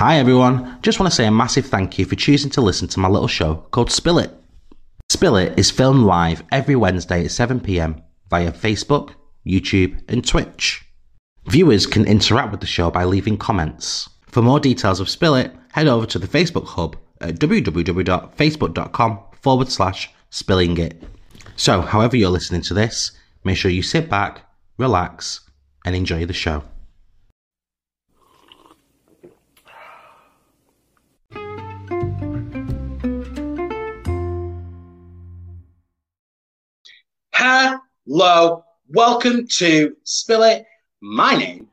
Hi everyone, just want to say a massive thank you for choosing to listen to my little show called Spill It. Spill It is filmed live every Wednesday at 7pm via Facebook, YouTube, and Twitch. Viewers can interact with the show by leaving comments. For more details of Spill It, head over to the Facebook hub at www.facebook.com forward slash spilling it. So, however you're listening to this, make sure you sit back, relax, and enjoy the show. Hello, welcome to Spill It. My name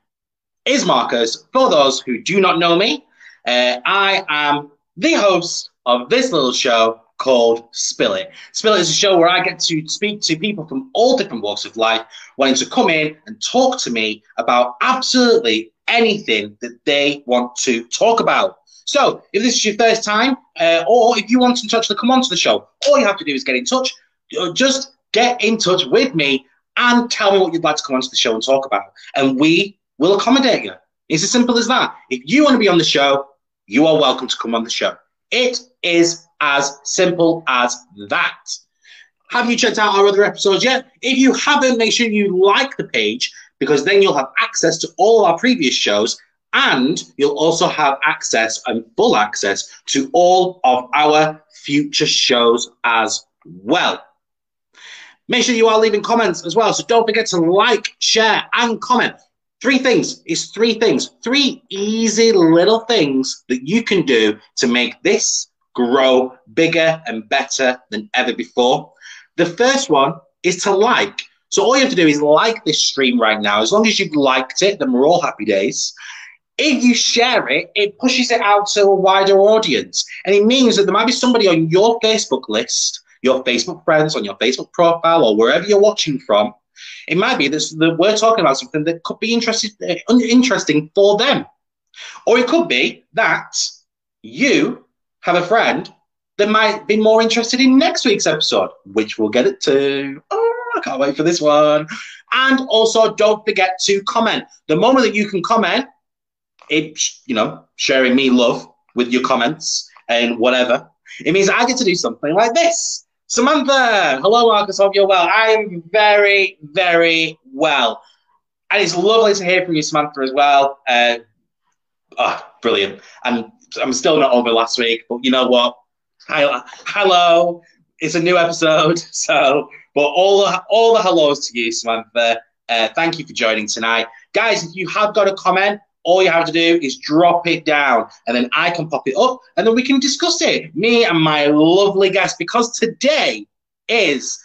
is Marcus. For those who do not know me, uh, I am the host of this little show called Spill It. Spill It is a show where I get to speak to people from all different walks of life, wanting to come in and talk to me about absolutely anything that they want to talk about. So, if this is your first time, uh, or if you want to touch to come onto the show, all you have to do is get in touch. Uh, just get in touch with me and tell me what you'd like to come onto the show and talk about, and we will accommodate you. It's as simple as that. If you want to be on the show, you are welcome to come on the show. It is as simple as that. Have you checked out our other episodes yet? If you haven't, make sure you like the page because then you'll have access to all our previous shows and you'll also have access and full access to all of our future shows as well. Make sure you are leaving comments as well. So don't forget to like, share, and comment. Three things. is three things. Three easy little things that you can do to make this grow bigger and better than ever before. The first one is to like. So all you have to do is like this stream right now. As long as you've liked it, then we're all happy days. If you share it, it pushes it out to a wider audience. And it means that there might be somebody on your Facebook list your Facebook friends, on your Facebook profile, or wherever you're watching from, it might be that we're talking about something that could be interesting, uh, interesting for them. Or it could be that you have a friend that might be more interested in next week's episode, which we'll get it to. Oh, I can't wait for this one. And also, don't forget to comment. The moment that you can comment, it you know, sharing me love with your comments and whatever, it means I get to do something like this. Samantha, hello, Marcus. Hope you're well. I'm very, very well. And it's lovely to hear from you, Samantha, as well. Uh, oh, brilliant. And I'm still not over last week, but you know what? Hi, hello. It's a new episode. So, but all the, all the hellos to you, Samantha. Uh, thank you for joining tonight. Guys, if you have got a comment, all you have to do is drop it down and then I can pop it up and then we can discuss it. Me and my lovely guest, because today is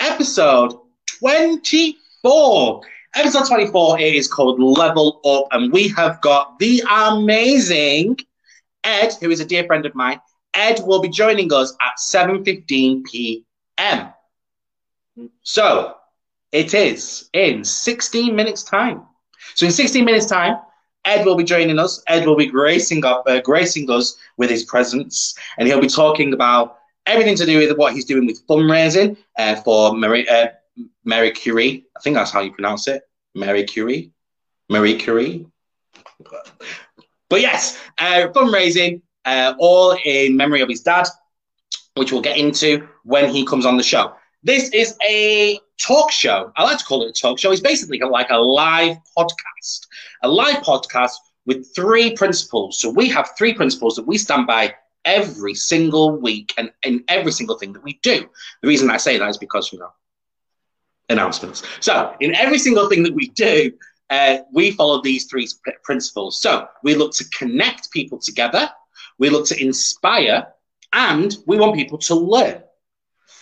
episode 24. Episode 24 is called Level Up, and we have got the amazing Ed, who is a dear friend of mine. Ed will be joining us at 7:15 p.m. So it is in 16 minutes' time. So in 16 minutes' time, Ed will be joining us. Ed will be gracing up, uh, gracing us with his presence, and he'll be talking about everything to do with what he's doing with fundraising uh, for Marie, uh, Marie Curie. I think that's how you pronounce it, Marie Curie, Marie Curie. But yes, uh, fundraising, uh, all in memory of his dad, which we'll get into when he comes on the show. This is a talk show. I like to call it a talk show. It's basically like a live podcast, a live podcast with three principles. So we have three principles that we stand by every single week and in every single thing that we do. The reason I say that is because, you know, announcements. So in every single thing that we do, uh, we follow these three principles. So we look to connect people together, we look to inspire, and we want people to learn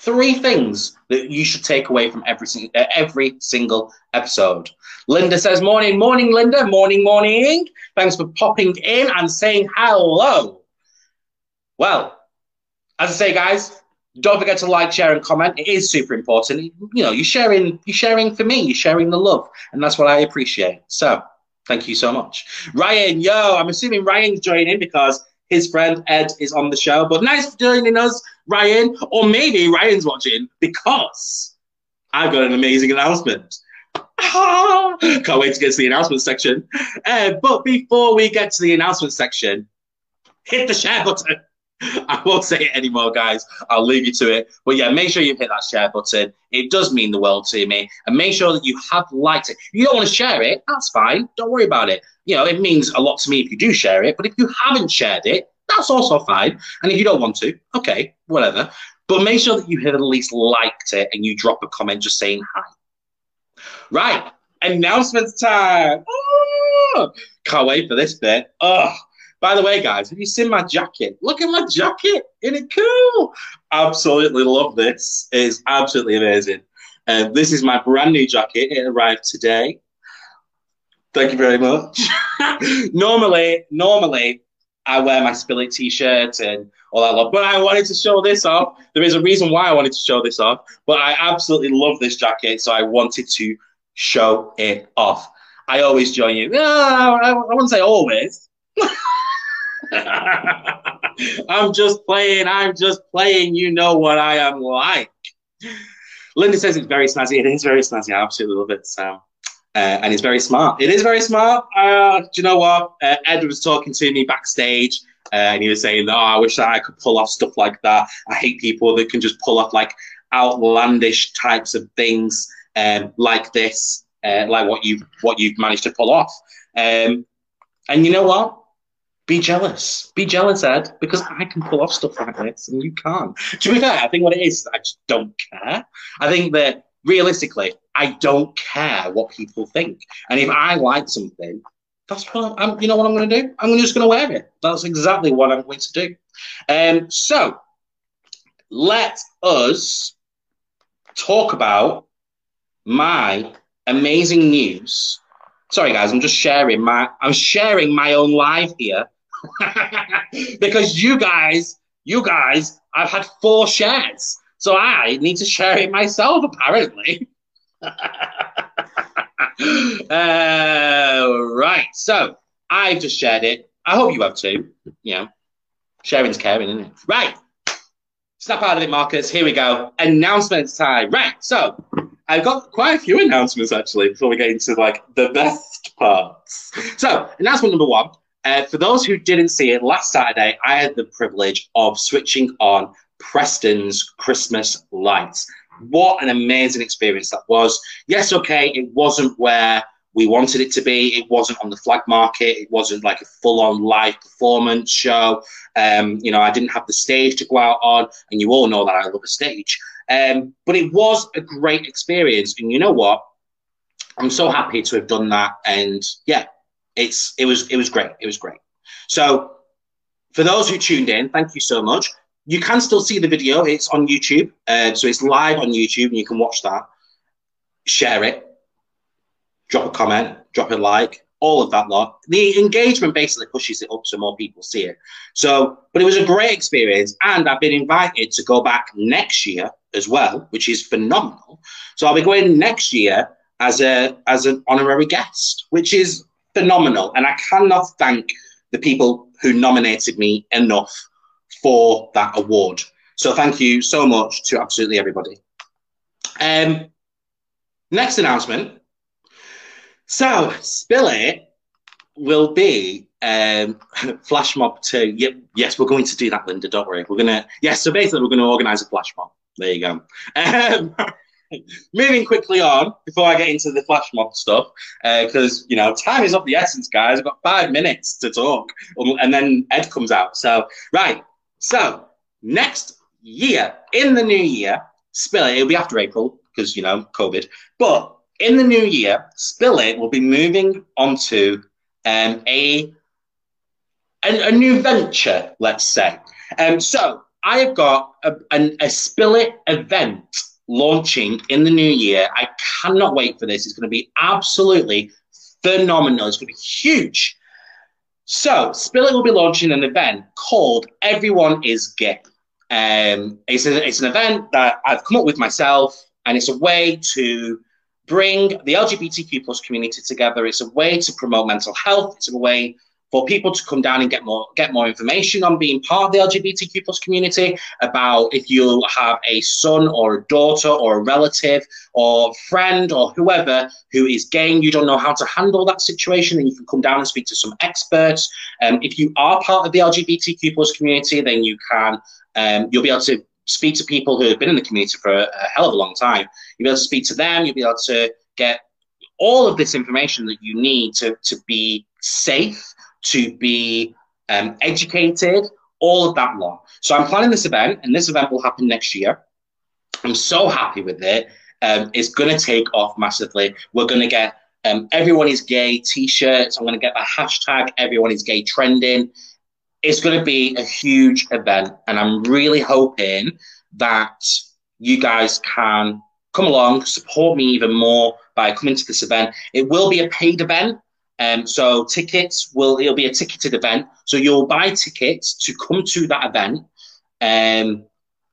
three things that you should take away from every, uh, every single episode. Linda says, Morning, morning, Linda. Morning, morning. Thanks for popping in and saying hello. Well, as I say, guys, don't forget to like, share, and comment. It is super important. You know, you're sharing, you're sharing for me, you're sharing the love, and that's what I appreciate. So, thank you so much, Ryan. Yo, I'm assuming Ryan's joining because his friend Ed is on the show. But nice for joining us, Ryan. Or maybe Ryan's watching because I've got an amazing announcement. can't wait to get to the announcement section. Uh, but before we get to the announcement section, hit the share button. I won't say it anymore, guys. I'll leave you to it. But yeah, make sure you hit that share button. It does mean the world to me. And make sure that you have liked it. If you don't want to share it, that's fine. Don't worry about it. You know, it means a lot to me if you do share it. But if you haven't shared it, that's also fine. And if you don't want to, okay, whatever. But make sure that you have at least liked it and you drop a comment just saying hi. Right, announcements time. Oh, can't wait for this bit. Oh, by the way, guys, have you seen my jacket? Look at my jacket. Isn't it cool? Absolutely love this. It's absolutely amazing. Uh, this is my brand new jacket. It arrived today. Thank you very much. normally, normally I wear my Spill It t-shirt and all that love, but I wanted to show this off. There is a reason why I wanted to show this off, but I absolutely love this jacket, so I wanted to show it off. I always join you. I, I wouldn't say always. I'm just playing. I'm just playing. You know what I am like. Linda says it's very snazzy. It is very snazzy. I absolutely love it. So, uh, and he's very smart. It is very smart. Uh, do you know what? Uh, Ed was talking to me backstage. Uh, and he was saying, "Oh, I wish that I could pull off stuff like that. I hate people that can just pull off like outlandish types of things um, like this, uh, like what you've what you've managed to pull off." Um, and you know what? Be jealous. Be jealous, Ed, because I can pull off stuff like this and you can't. To be fair, I think what it is, I just don't care. I think that realistically, I don't care what people think. And if I like something, that's what I'm, you know what I'm going to do? I'm just going to wear it. That's exactly what I'm going to do. Um, so let us talk about my amazing news. Sorry, guys, I'm just sharing my I'm sharing my own life here because you guys, you guys, I've had four shares, so I need to share it myself. Apparently. uh, right, so I've just shared it. I hope you have too. You know, sharing's caring, isn't it? Right. Snap out of it, Marcus. Here we go. Announcements time. Right. So I've got quite a few announcements actually before we get into like the best parts. So announcement number one. Uh, for those who didn't see it, last Saturday I had the privilege of switching on Preston's Christmas lights. What an amazing experience that was. Yes, okay, it wasn't where we wanted it to be. It wasn't on the flag market. It wasn't like a full-on live performance show. Um, you know, I didn't have the stage to go out on, and you all know that I love a stage. Um, but it was a great experience, and you know what? I'm so happy to have done that, and yeah, it's it was it was great. It was great. So, for those who tuned in, thank you so much. You can still see the video. It's on YouTube, uh, so it's live on YouTube, and you can watch that. Share it, drop a comment, drop a like, all of that lot. The engagement basically pushes it up so more people see it. So, but it was a great experience, and I've been invited to go back next year as well, which is phenomenal. So I'll be going next year as a as an honorary guest, which is phenomenal, and I cannot thank the people who nominated me enough for that award. So thank you so much to absolutely everybody. Um, next announcement. So Spill It will be um, Flash Mob 2. Yep, yes, we're going to do that, Linda. Don't worry. We're gonna yes. So basically, we're going to organise a flash mob. There you go. Um, moving quickly on before I get into the flash mob stuff, because uh, you know time is of the essence, guys. I've got five minutes to talk, and then Ed comes out. So right, so next year in the new year, spill it. It'll be after April because you know COVID, but in the new year, spill it will be moving onto um, a, a, a new venture, let's say. Um, so I have got a, a, a Spill It event launching in the new year. I cannot wait for this. It's going to be absolutely phenomenal. It's going to be huge. So, Spill It will be launching an event called Everyone is Gay. Um, it's, a, it's an event that I've come up with myself, and it's a way to bring the LGBTQ plus community together. It's a way to promote mental health. It's a way for people to come down and get more get more information on being part of the LGBTQ plus community, about if you have a son or a daughter or a relative or friend or whoever who is gay and you don't know how to handle that situation, then you can come down and speak to some experts. Um, if you are part of the LGBTQ plus community, then you can um, you'll be able to speak to people who have been in the community for a, a hell of a long time. You'll be able to speak to them. You'll be able to get all of this information that you need to, to be safe, to be um, educated, all of that lot. So I'm planning this event, and this event will happen next year. I'm so happy with it. Um, it's going to take off massively. We're going to get um, everyone is gay t-shirts. I'm going to get the hashtag everyone is gay trending. It's going to be a huge event, and I'm really hoping that you guys can come along, support me even more by coming to this event. It will be a paid event. Um, so tickets will it'll be a ticketed event. So you'll buy tickets to come to that event um,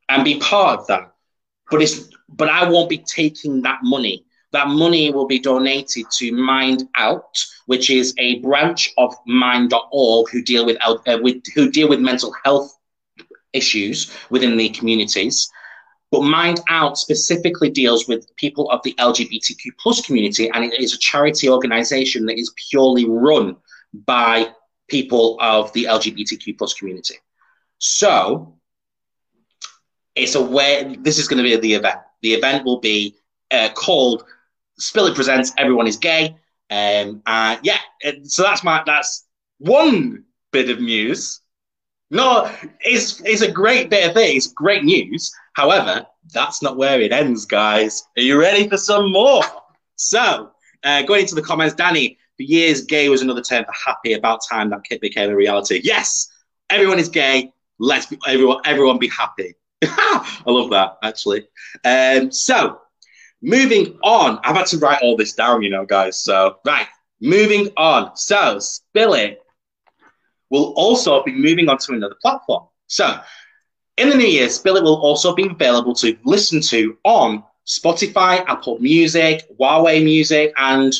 and be part of that. But it's but I won't be taking that money. That money will be donated to MindOut, which is a branch of Mind.org who deal with, uh, with who deal with mental health issues within the communities. But Mind Out specifically deals with people of the LGBTQ plus community, and it is a charity organization that is purely run by people of the LGBTQ plus community. So it's a way. This is going to be the event. The event will be uh, called Spill It Presents Everyone Is Gay. Um, uh, yeah, so that's my that's one bit of news. No, it's it's a great bit of thing. It's great news. However, that's not where it ends, guys. Are you ready for some more? So, uh, going into the comments, Danny, for years, gay was another term for happy. About time that kit became a reality. Yes, everyone is gay. Let's be, everyone everyone be happy. I love that actually. Um, so, moving on. I've had to write all this down, you know, guys. So, right, moving on. So, Spill It will also be moving on to another platform. So, in the new year, Spill will also be available to listen to on Spotify, Apple Music, Huawei Music, and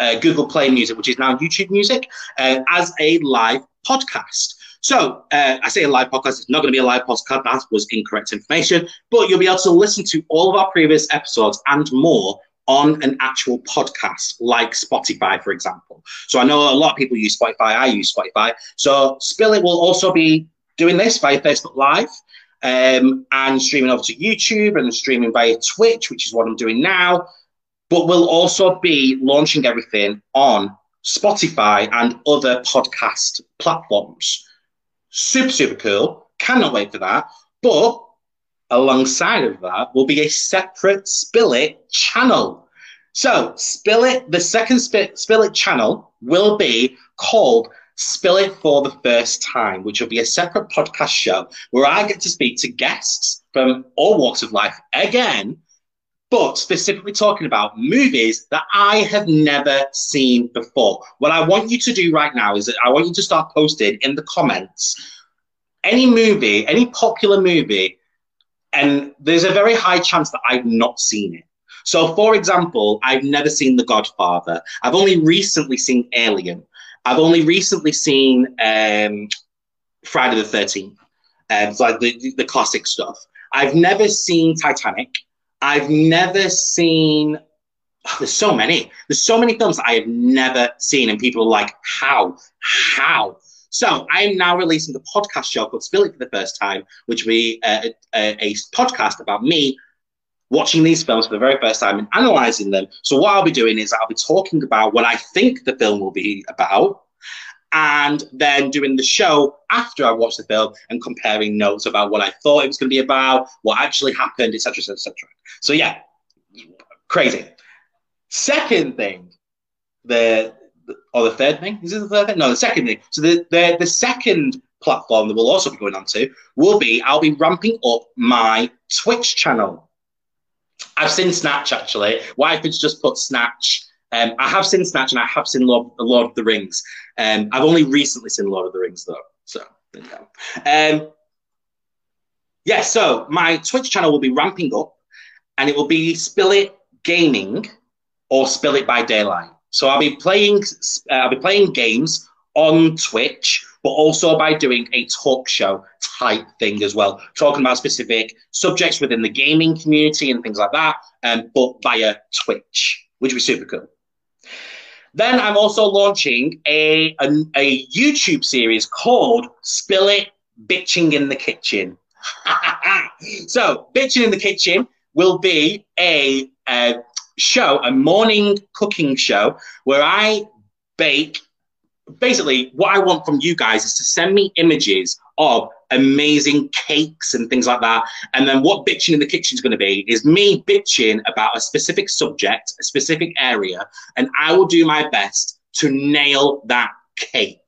uh, Google Play Music, which is now YouTube Music, uh, as a live podcast. So uh, I say a live podcast, it's not going to be a live podcast. That was incorrect information, but you'll be able to listen to all of our previous episodes and more on an actual podcast like Spotify, for example. So I know a lot of people use Spotify. I use Spotify. So Spill It will also be doing this via Facebook Live um, and streaming over to YouTube and streaming via Twitch, which is what I'm doing now. But we'll also be launching everything on Spotify and other podcast platforms. Super, super cool. Cannot wait for that. But alongside of that will be a separate Spill It channel. So, Spill It, the second Spill It channel will be called Spill It for the First Time, which will be a separate podcast show where I get to speak to guests from all walks of life again, but specifically talking about movies that I have never seen before. What I want you to do right now is that I want you to start posting in the comments any movie, any popular movie, and there's a very high chance that I've not seen it. So, for example, I've never seen The Godfather. I've only recently seen Alien. I've only recently seen um, Friday the Thirteenth, um, like the the classic stuff. I've never seen Titanic. I've never seen. Oh, there's so many. There's so many films I have never seen, and people are like, "How? How?" So I am now releasing a podcast show called Spill It for the first time, which will be a, uh, a, a podcast about me watching these films for the very first time and analyzing them. So what I'll be doing is I'll be talking about what I think the film will be about, and then doing the show after I watched the film and comparing notes about what I thought it was going to be about, what actually happened, etc., etc. So yeah, crazy. Second thing, the or the third thing is it the third thing? No, the second thing. So the the, the second platform that we'll also be going on to will be I'll be ramping up my Twitch channel. I've seen Snatch actually. Wife has just put Snatch. Um, I have seen Snatch and I have seen Lord, Lord of the Rings. Um, I've only recently seen Lord of the Rings though. So, um, yeah, so my Twitch channel will be ramping up and it will be Spill It Gaming or Spill It by Daylight. So I'll be playing, uh, I'll be playing games on Twitch, but also by doing a talk show type thing as well, talking about specific subjects within the gaming community and things like that, um, but via Twitch, which would be super cool. Then I'm also launching a, a, a YouTube series called Spill It Bitching in the Kitchen. so, Bitching in the Kitchen will be a, a show, a morning cooking show, where I bake. Basically, what I want from you guys is to send me images of amazing cakes and things like that. And then what bitching in the kitchen is going to be is me bitching about a specific subject, a specific area, and I will do my best to nail that cake.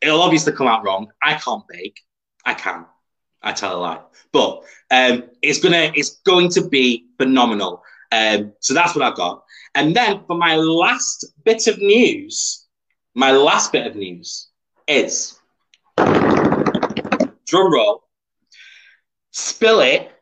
It'll obviously come out wrong. I can't bake. I can. I tell a lie. But um, it's gonna it's going to be phenomenal. Um, so that's what I've got. And then for my last bit of news, my last bit of news is drum roll. Spill it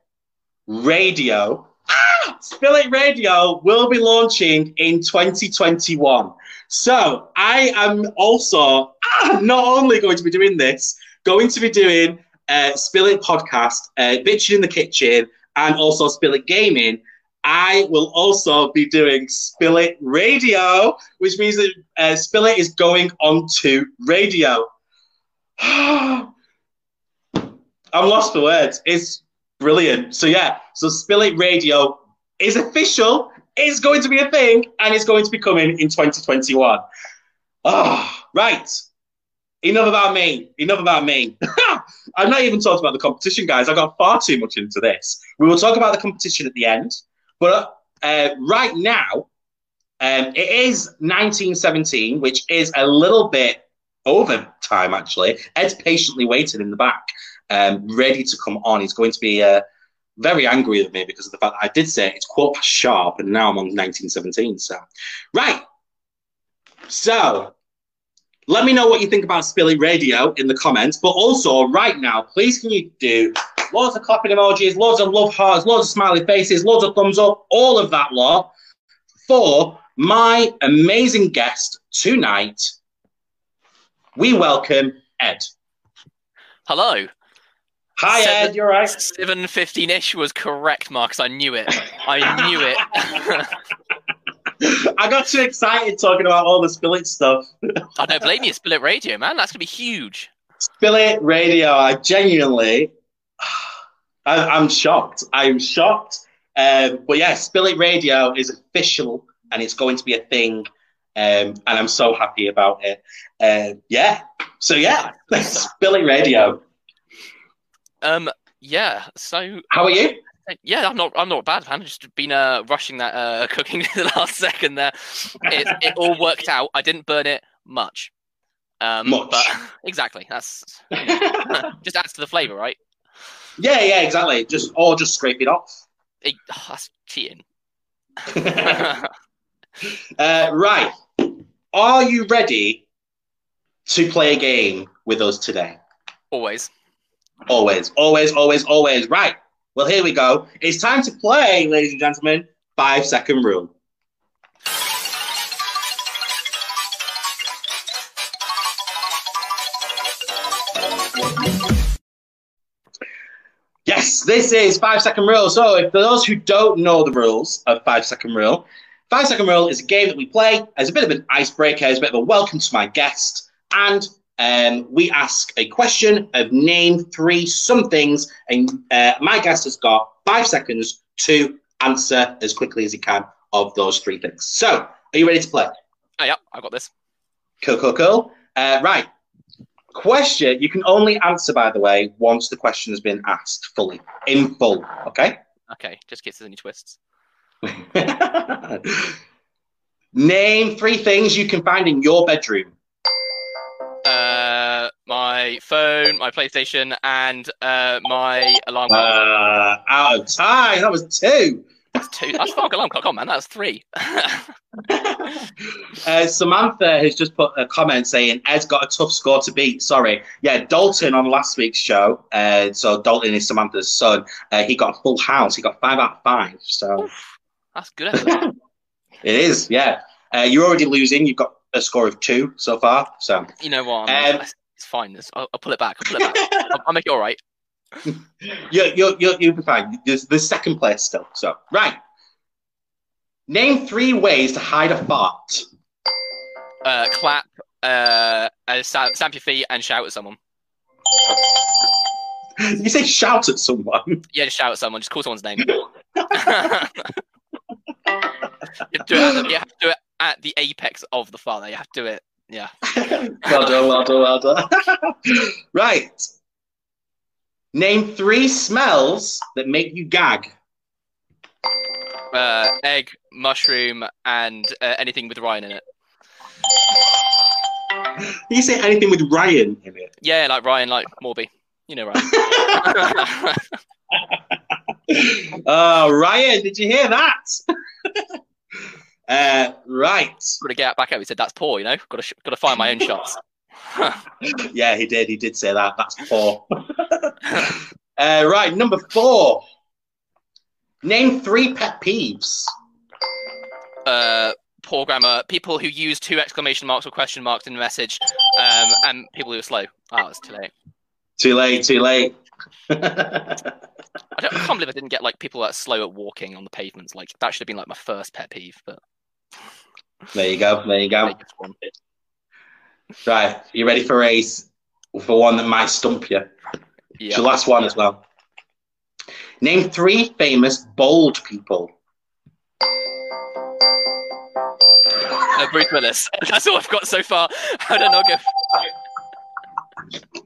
radio. Ah, Spill it radio will be launching in 2021. So I am also ah, not only going to be doing this, going to be doing uh, Spill It podcast, uh, Bitching in the Kitchen, and also Spill It Gaming. I will also be doing Spill It Radio, which means that uh, Spill It is going on to radio. I'm lost for words. It's brilliant. So yeah, so Spill It Radio is official. It's going to be a thing, and it's going to be coming in 2021. Ah, oh, right enough about me. Enough about me. I'm not even talking about the competition, guys. I got far too much into this. We will talk about the competition at the end. But uh, right now, um, it is 1917, which is a little bit over time, actually. Ed's patiently waiting in the back, um, ready to come on. He's going to be uh, very angry with me because of the fact that I did say it's quarter past sharp and now I'm on 1917. So, right. So, let me know what you think about Spilly Radio in the comments. But also, right now, please can you do loads of clapping emojis, loads of love hearts, loads of smiley faces, loads of thumbs up, all of that lot for my amazing guest tonight. We welcome Ed. Hello. Hi, Seven, Ed. You're right. Seven fifteen ish was correct, Marcus. I knew it. I knew it. I got too excited talking about all the Spill It stuff. I don't blame you. Spill It Radio, man. That's gonna be huge. Spill It Radio. I genuinely, I, am shocked. I'm shocked. Um, but yeah, Spill It Radio is official, and it's going to be a thing. Um, and I'm so happy about it. Uh, yeah. So yeah, Spill It Radio. Um. Yeah. So. How are you? Yeah, I'm not. I'm not bad, man. I've just been uh, rushing that uh, cooking to the last second there. It, it all worked out. I didn't burn it much. Um, much. But exactly. That's just adds to the flavour, right? Yeah, yeah, exactly. Just or just scrape it off. It, oh, that's cheating. uh, right. Are you ready to play a game with us today? Always. Always, always, always, always. Right. Well, here we go. It's time to play, ladies and gentlemen. Five second rule. This is five second rule. So, if for those who don't know the rules of five second rule, five second rule is a game that we play as a bit of an icebreaker, as a bit of a welcome to my guest, and um, we ask a question of name three somethings, and uh, my guest has got five seconds to answer as quickly as he can of those three things. So, are you ready to play? Oh, yeah, I got this. Cool, cool, cool. Uh, right. Question you can only answer, by the way, once the question has been asked fully, in full. Okay? Okay, just in case there's any twists. Name three things you can find in your bedroom. Uh, my phone, my PlayStation, and uh, my alarm clock. Uh, out of time. That was two. That's two. That's fuck alarm clock on, man. That's three. uh, Samantha has just put a comment saying Ed's got a tough score to beat. Sorry. Yeah, Dalton on last week's show. Uh, so Dalton is Samantha's son. Uh, he got a full house. He got five out of five. So Oof, that's good. it is. Yeah. Uh, you're already losing. You've got a score of two so far. So You know what? Um, it's fine. It's- I'll, I'll pull it back. I'll pull it back. I'll, I'll make it all right. You you you you'll be fine. There's the second place still. So right. Name three ways to hide a fart. Uh, clap, uh, uh, stamp, your feet, and shout at someone. You say shout at someone. Yeah, just shout at someone. Just call someone's name. you, have to do it at the, you have to do it at the apex of the fire. You have to do it. Yeah. well done, well done, well done. right. Name three smells that make you gag. Uh, egg, mushroom, and uh, anything with Ryan in it. You say anything with Ryan in it. Yeah, like Ryan, like Morby. You know Ryan. Oh, Ryan, did you hear that? uh, right. got to get back out. He said that's poor. You know, got to sh- got to find my own shots. Yeah, he did. He did say that. That's four. uh, right, number four. Name three pet peeves. uh, poor grammar, people who use two exclamation marks or question marks in a message, um, and people who are slow. Oh, it's too late. Too late, too late. I, don't, I can't believe I didn't get like people that are slow at walking on the pavements. Like that should have been like my first pet peeve. But there you go. There you go. Right, you ready for a for one that might stump you? Your last one as well. Name three famous bold people. uh, Bruce Willis. That's all I've got so far. I don't know. Go.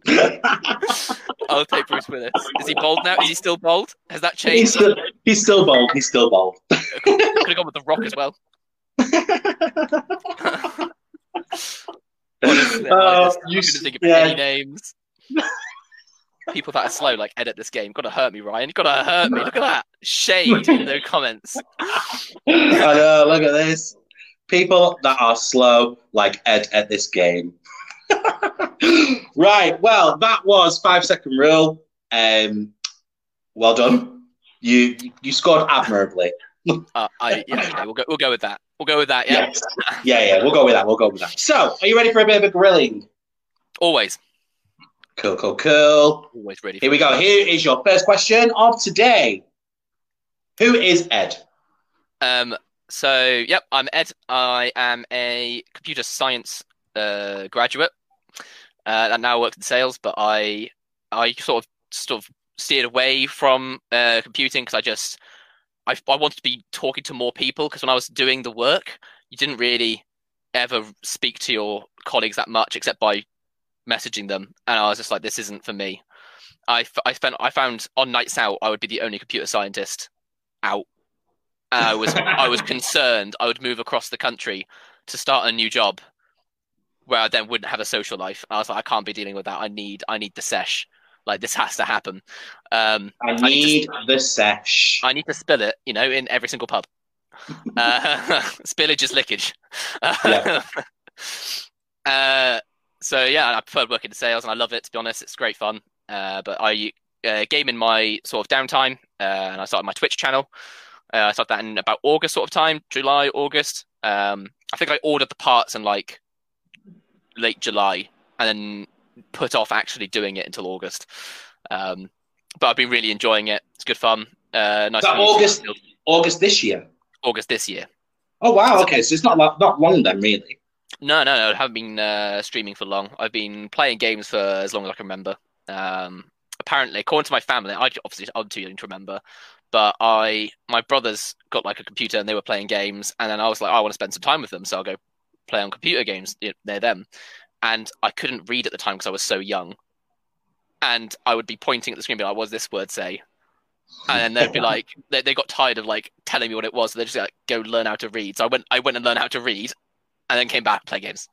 I'll take Bruce Willis. Is he bold now? Is he still bold? Has that he's, changed? still, he's still bold. He's still bold. Could have gone with the Rock as well. Honestly, I Oh, just you couldn't think of yeah. any names. People that are slow, like edit this game. Gotta hurt me, Ryan. Gotta hurt me. Look at that shade in the comments. I know. Look at this. People that are slow, like Ed at this game. right. Well, that was five second rule. Um, well done. You you scored admirably. Uh, I yeah, okay, we'll go. We'll go with that. We'll go with that. Yeah, Yes. Yeah, yeah. We'll go with that. We'll go with that. So, are you ready for a bit of a grilling? always, Cool, cool, cool. always ready. Here we go. Here is your first question of today. Who is Ed? Um. So, yep, I'm Ed. I am a computer science uh, graduate. Uh, I now work in sales, but I I sort of sort of steered away from uh, computing because I just I I wanted to be talking to more people because when I was doing the work, you didn't really ever speak to your colleagues that much except by messaging them, and I was just like, this isn't for me. I, I spent I found on nights out I would be the only computer scientist out. And I was I was concerned I would move across the country to start a new job where I then wouldn't have a social life. I was like, I can't be dealing with that. I need I need the sesh. Like this has to happen. Um, I need need the sesh. I need to spill it, you know, in every single pub. Uh, spillage is lickage. Yeah. uh, so yeah, I prefer working in sales, and I love it. To be honest, it's great fun. Uh, but I uh, game in my sort of downtime, uh, and I started my Twitch channel. Uh, I started that in about August sort of time, July, August. Um, I think I ordered the parts in like late July, and then put off actually doing it until August. Um, but I've been really enjoying it. It's good fun. Uh, nice Is that. August? August this year. August this year. Oh wow. Okay, so it's not not long then, really. No, no, no. I haven't been uh, streaming for long. I've been playing games for as long as I can remember. Um, apparently, according to my family, I obviously I'm too young to remember, but I my brothers got like a computer and they were playing games, and then I was like, oh, I want to spend some time with them, so I'll go play on computer games near them. And I couldn't read at the time because I was so young, and I would be pointing at the screen, and be like, "What does this word say?" And then they'd be like, they, they got tired of like telling me what it was, so they just like go learn how to read. So I went, I went and learned how to read, and then came back to play games.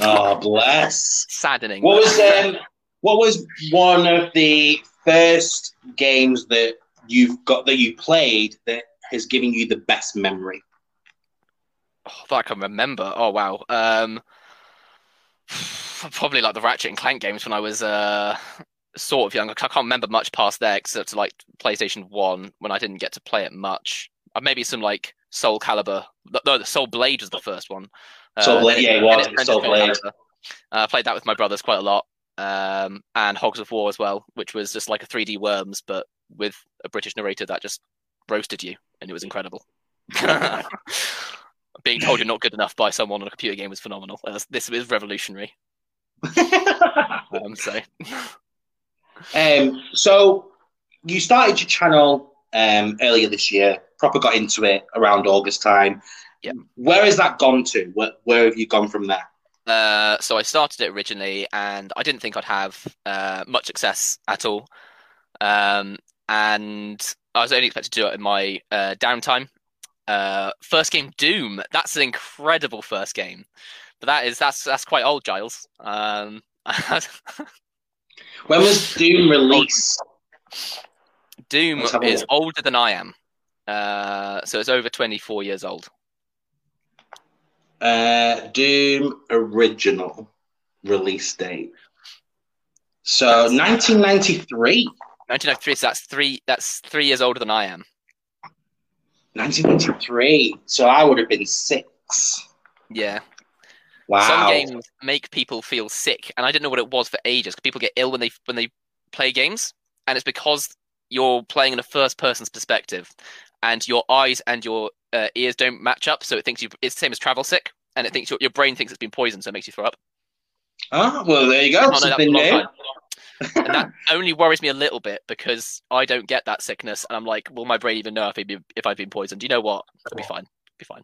Oh bless. Saddening. What was um, what was one of the first games that you've got that you played that has given you the best memory? Oh, that I can remember. Oh wow. Um, probably like the Ratchet and Clank games when I was uh sort of young. I can't remember much past there except like PlayStation One when I didn't get to play it much. Uh, maybe some like Soul Calibur. No, the Soul Blade was the first one. Soul Blade, yeah, it was, and Soul Blade. Uh, I played that with my brothers quite a lot, um, and Hogs of War as well, which was just like a 3D Worms, but with a British narrator that just roasted you, and it was incredible. Being told you're not good enough by someone on a computer game was phenomenal. Uh, this is revolutionary. Um, so, Um, so you started your channel um, earlier this year. Proper got into it around August time. Where has that gone to? Where, where have you gone from there? uh, so I started it originally, and I didn't think I'd have uh, much success at all. Um, and I was only expected to do it in my uh, downtime. Uh, first game, Doom. That's an incredible first game, but that is that's that's quite old, Giles. Um, When was Doom released? Doom Let's have a is older than I am, uh, so it's over twenty four years old. Uh, Doom original release date. So That's- 1993. 1993, so that's three that's three years older than I am. 1993. So I would have been six. Yeah. Wow. Some games make people feel sick, and I didn't know what it was for ages. People get ill when they when they play games, and it's because you're playing in a first person's perspective, and your eyes and your uh, ears don't match up, so it thinks you. It's the same as travel sick, and it thinks your, your brain thinks it's been poisoned, so it makes you throw up. Oh, well, there you go. I've not known that for a Something new. And that only worries me a little bit because I don't get that sickness, and I'm like, will my brain even know if, it if I've been poisoned? You know what? It'll be fine. Be fine.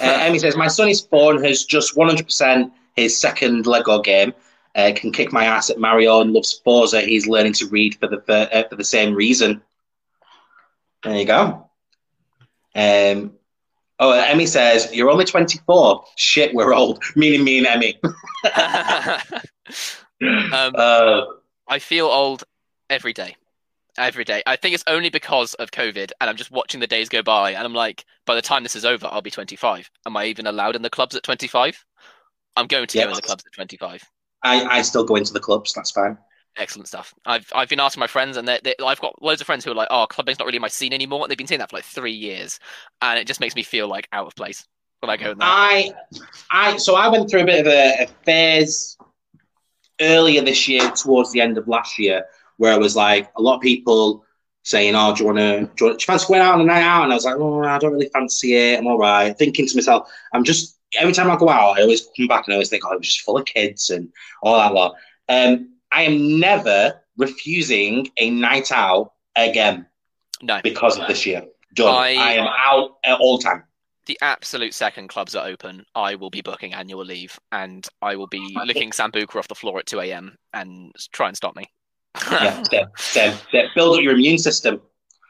Uh, Emmy says, My son is and has just 100% his second Lego game. Uh, can kick my ass at Mario and loves Forza. He's learning to read for the for, uh, for the same reason. There you go. Um, oh, Emmy says, You're only 24. Shit, we're old. Meaning me and Emmy. um, Uh, I feel old every day. Every day. I think it's only because of COVID, and I'm just watching the days go by, and I'm like, by the time this is over, I'll be 25. Am I even allowed in the clubs at 25? I'm going to go in the clubs at 25. I, I still go into the clubs. That's fine. Excellent stuff. I've I've been asking my friends, and they, I've got loads of friends who are like, "Oh, clubbing's not really my scene anymore." And they've been saying that for like three years, and it just makes me feel like out of place when I go in there. I, I, so I went through a bit of a, a phase earlier this year, towards the end of last year, where it was like a lot of people saying, "Oh, do you want to? Do, do you fancy going out on a night out?" And I was like, "Oh, I don't really fancy it. I'm all right." Thinking to myself, I'm just every time I go out, I always come back and I always think, "Oh, it was just full of kids and all that lot." Um, I am never refusing a night out again no, because of this year. Done. I- I am out at all time. The absolute second clubs are open, I will be booking annual leave, and I will be licking Sambuca off the floor at 2 a.m. and try and stop me. Yeah. Build up your immune system.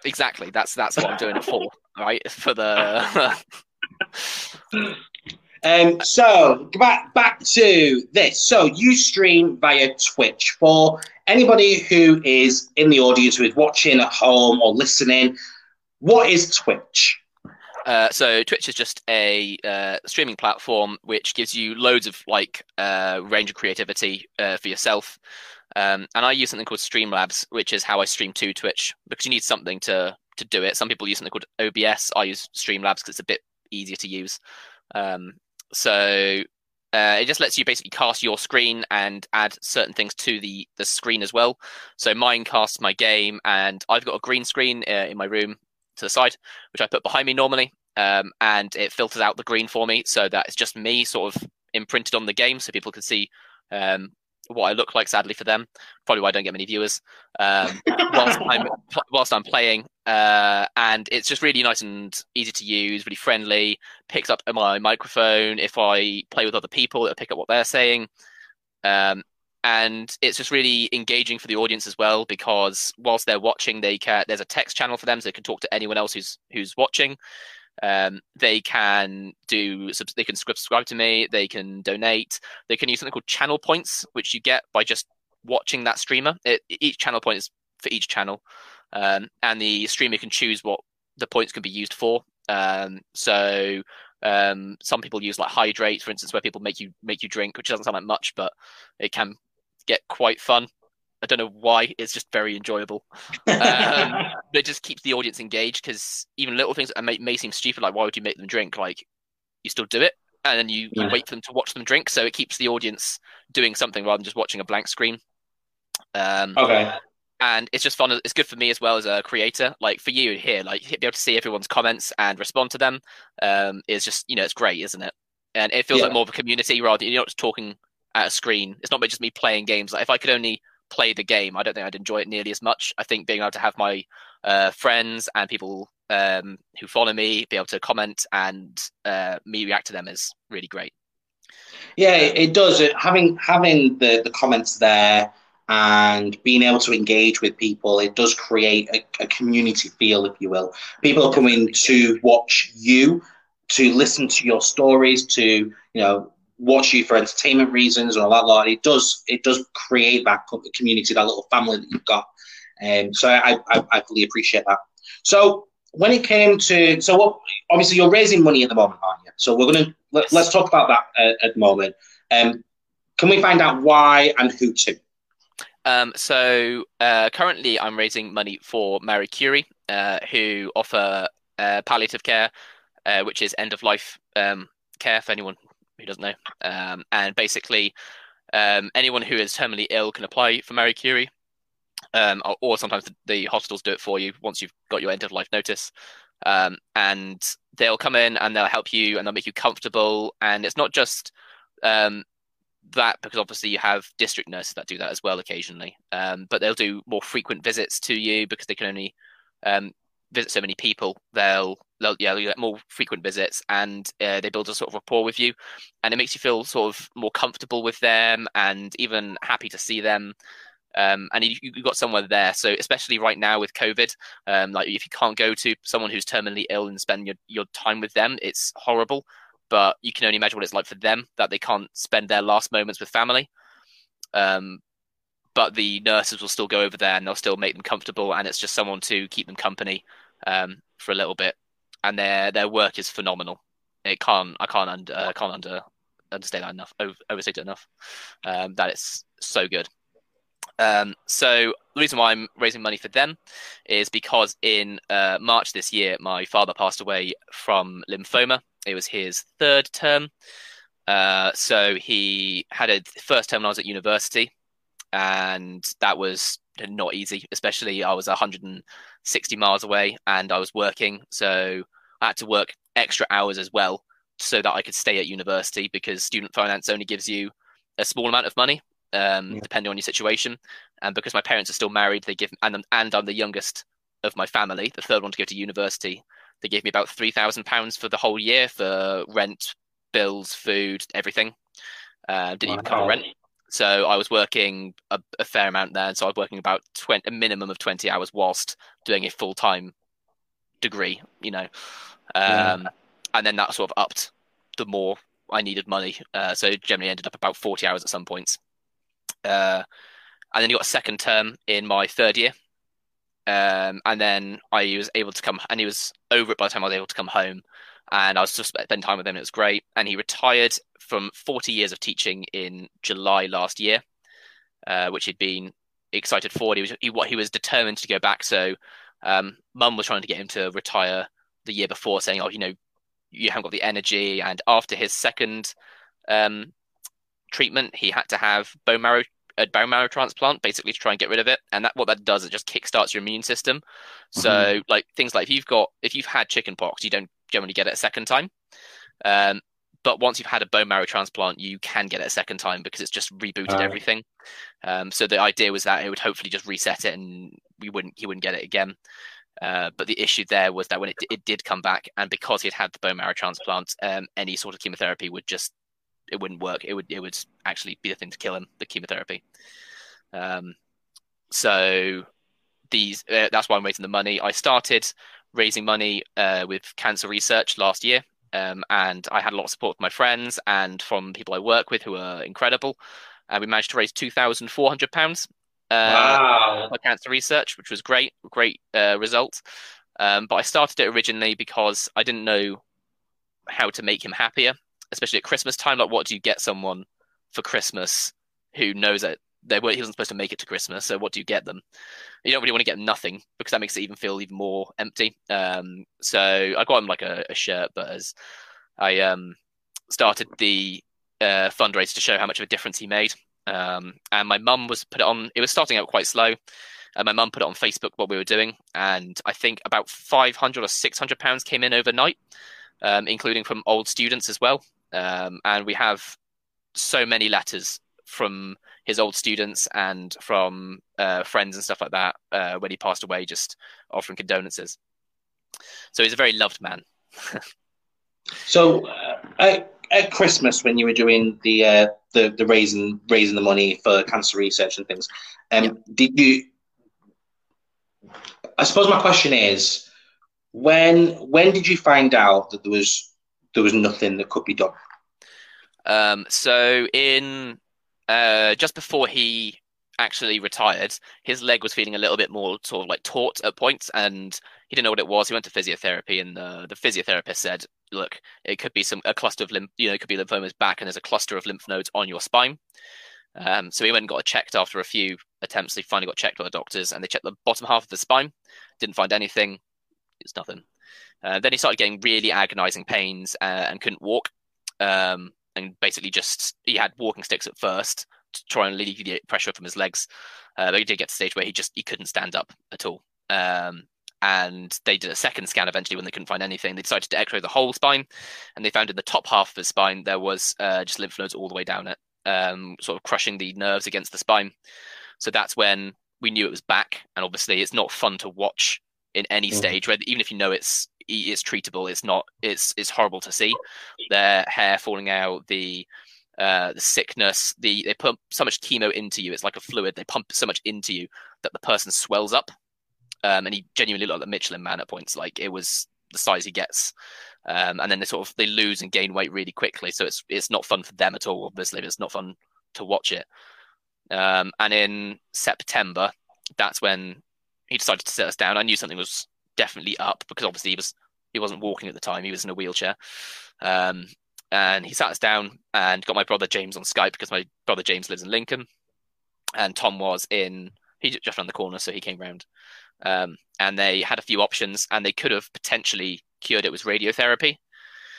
exactly. That's that's what I'm doing it for, right? For the Um, so back back to this. So you stream via Twitch. For anybody who is in the audience who is watching at home or listening, what is Twitch? Uh, so Twitch is just a uh, streaming platform which gives you loads of like uh, range of creativity uh, for yourself. Um, and I use something called Streamlabs, which is how I stream to Twitch because you need something to to do it. Some people use something called OBS. I use Streamlabs because it's a bit easier to use. Um, so uh, it just lets you basically cast your screen and add certain things to the the screen as well. So mine casts my game, and I've got a green screen uh, in my room to the side, which I put behind me normally, um, and it filters out the green for me, so that it's just me sort of imprinted on the game, so people can see um, what I look like. Sadly for them, probably why I don't get many viewers. Um, whilst I'm whilst I'm playing, uh, and it's just really nice and easy to use, really friendly. Picks up my microphone if I play with other people. It'll pick up what they're saying. Um, and it's just really engaging for the audience as well because whilst they're watching, they can there's a text channel for them, so they can talk to anyone else who's who's watching. Um, they can do they can subscribe to me, they can donate, they can use something called channel points, which you get by just watching that streamer. It, each channel point is for each channel, um, and the streamer can choose what the points can be used for. Um, so um, some people use like hydrate, for instance, where people make you make you drink, which doesn't sound like much, but it can get quite fun. I don't know why. It's just very enjoyable. Um, but it just keeps the audience engaged because even little things that may, may seem stupid, like why would you make them drink? Like you still do it, and then you, you wait for them to watch them drink. So it keeps the audience doing something rather than just watching a blank screen. Um, Okay. and it's just fun. It's good for me as well as a creator. Like for you here, like be able to see everyone's comments and respond to them. Um, is just you know it's great, isn't it? And it feels Yeah. like more of a community rather than you're not just talking at a screen. It's not just me playing games. Like if I could only play the game, I don't think I'd enjoy it nearly as much. I think being able to have my uh, friends and people um, who follow me be able to comment and uh, me react to them is really great. Yeah, it, does. It, having having the, the comments there and being able to engage with people, it does create a, a community feel, if you will. People are coming to watch you, to listen to your stories, to you know watch you for entertainment reasons or a lot. lot. It does it does create that community, that little family that you've got. Um, so I, I I fully appreciate that. So when it came to so what obviously you're raising money at the moment, aren't you? So we're gonna let, let's talk about that uh, at the moment. Um, can we find out why and who to? Um, so uh, currently, I'm raising money for Marie Curie, uh, who offer uh, palliative care, uh, which is end of life um, care for anyone who doesn't know. Um, and basically, um, anyone who is terminally ill can apply for Marie Curie, um, or, or sometimes the, the hospitals do it for you once you've got your end of life notice. Um, and they'll come in and they'll help you and they'll make you comfortable. And it's not just um, that because obviously you have district nurses that do that as well occasionally. Um, but they'll do more frequent visits to you because they can only um, visit so many people. They'll, they'll yeah, you get more frequent visits and uh, they build a sort of rapport with you, and it makes you feel sort of more comfortable with them and even happy to see them. Um, and you, you've got somewhere there. So especially right now with COVID, um, like if you can't go to someone who's terminally ill and spend your, your time with them, it's horrible but you can only imagine what it's like for them that they can't spend their last moments with family. Um, but the nurses will still go over there and they'll still make them comfortable, and it's just someone to keep them company um, for a little bit. And their their work is phenomenal. It can't I can't under uh, can't under that enough over, overstate it enough. Um, that it's so good. Um, so the reason why I'm raising money for them is because in uh, March this year, my father passed away from lymphoma. It was his third term. Uh, so he had a first term when I was at university, and that was not easy. Especially I was 160 miles away, and I was working, so I had to work extra hours as well so that I could stay at university because student finance only gives you a small amount of money, um, Yeah. depending on your situation. And because my parents are still married, they give and I'm, and I'm the youngest of my family, the third one to go to university. They gave me about three thousand pounds for the whole year for rent, bills, food, everything. Uh, didn't even cover rent. So I was working a, a fair amount there. So I was working about 20, a minimum of 20 hours whilst doing a full time degree, you know. Um, Yeah. And then that sort of upped the more I needed money. Uh, so generally ended up about 40 hours at some points. Uh, and then you got a second term in my third year. Um, and then I was able to come, and he was over it by the time I was able to come home. And I was just spending time with him. And it was great. And he retired from 40 years of teaching in July last year, uh, which he'd been excited for. He was he, what he was determined to go back. So, um, Mum was trying to get him to retire the year before, saying, "Oh, you know, you haven't got the energy." And after his second um, treatment, he had to have bone marrow a bone marrow transplant, basically to try and get rid of it. And that what that does, it just kickstarts your immune system. So, like things like if you've got if you've had chickenpox, you don't generally get it a second time. Um, but once you've had a bone marrow transplant, you can get it a second time because it's just rebooted Right. everything. Um, so the idea was that it would hopefully just reset it, and we wouldn't he wouldn't get it again. Uh, but the issue there was that when it, it did come back, and because he had had the bone marrow transplant, um, any sort of chemotherapy would just it wouldn't work. It would it would actually be the thing to kill him, the chemotherapy. Um, so these uh, that's why I'm raising the money. I started raising money uh, with cancer research last year, um, and I had a lot of support from my friends and from people I work with who are incredible. And we managed to raise two thousand four hundred pounds uh, Wow. for cancer research, which was great, great uh, result. Um, but I started it originally because I didn't know how to make him happier, especially at Christmas time. Like, what do you get someone for Christmas who knows that they weren't, he wasn't supposed to make it to Christmas? So, what do you get them? You don't really want to get nothing because that makes it even feel even more empty. Um, so, I got him like a, a shirt, but as I um, started the uh, fundraiser to show how much of a difference he made. Um, and my mum was put it on. It was starting out quite slow. And my mum put it on Facebook what we were doing, and I think about 500 or 600 pounds came in overnight, um, including from old students as well. Um, and we have so many letters from his old students and from uh, friends and stuff like that uh, when he passed away, just offering condolences. So he's a very loved man. so uh, at, at, Christmas, when you were doing the uh, the the raising raising the money for cancer research and things, um, yeah. did you? I suppose my question is, when when did you find out that there was there was nothing that could be done? Um, so in uh, just before he actually retired, his leg was feeling a little bit more sort of like taut at points, and he didn't know what it was. He went to physiotherapy, and the, the physiotherapist said, "Look, it could be some a cluster of lymph, you know, it could be lymphomas back, and there's a cluster of lymph nodes on your spine." Um, so he went and got checked after a few attempts. He finally got checked by the doctors, and they checked the bottom half of the spine, didn't find anything. It's nothing. Uh, then he started getting really agonizing pains uh, and couldn't walk. Um, and basically just he had walking sticks at first to try and alleviate pressure from his legs. Uh, but he did get to the stage where he just he couldn't stand up at all. Um, and they did a second scan eventually when they couldn't find anything. They decided to X-ray the whole spine, and they found in the top half of his spine there was uh, just lymph nodes all the way down it, um, sort of crushing the nerves against the spine. So that's when we knew it was back. And obviously, it's not fun to watch in any mm. stage, where even if you know it's it's treatable. It's not. It's it's horrible to see their hair falling out. The uh, the sickness. The they pump so much chemo into you. It's like a fluid. They pump so much into you that the person swells up. Um, and he genuinely looked like the Michelin Man at points. Like it was the size he gets. Um, and then they sort of they lose and gain weight really quickly. So it's it's not fun for them at all. Obviously, it's not fun to watch it. Um, and in September, that's when he decided to sit us down. I knew something was definitely up because obviously he was he wasn't walking at the time; he was in a wheelchair. Um, and he sat us down and got my brother James on Skype because my brother James lives in Lincoln, and Tom was in he just around the corner, so he came round. Um, and they had a few options, and they could have potentially cured it with radiotherapy.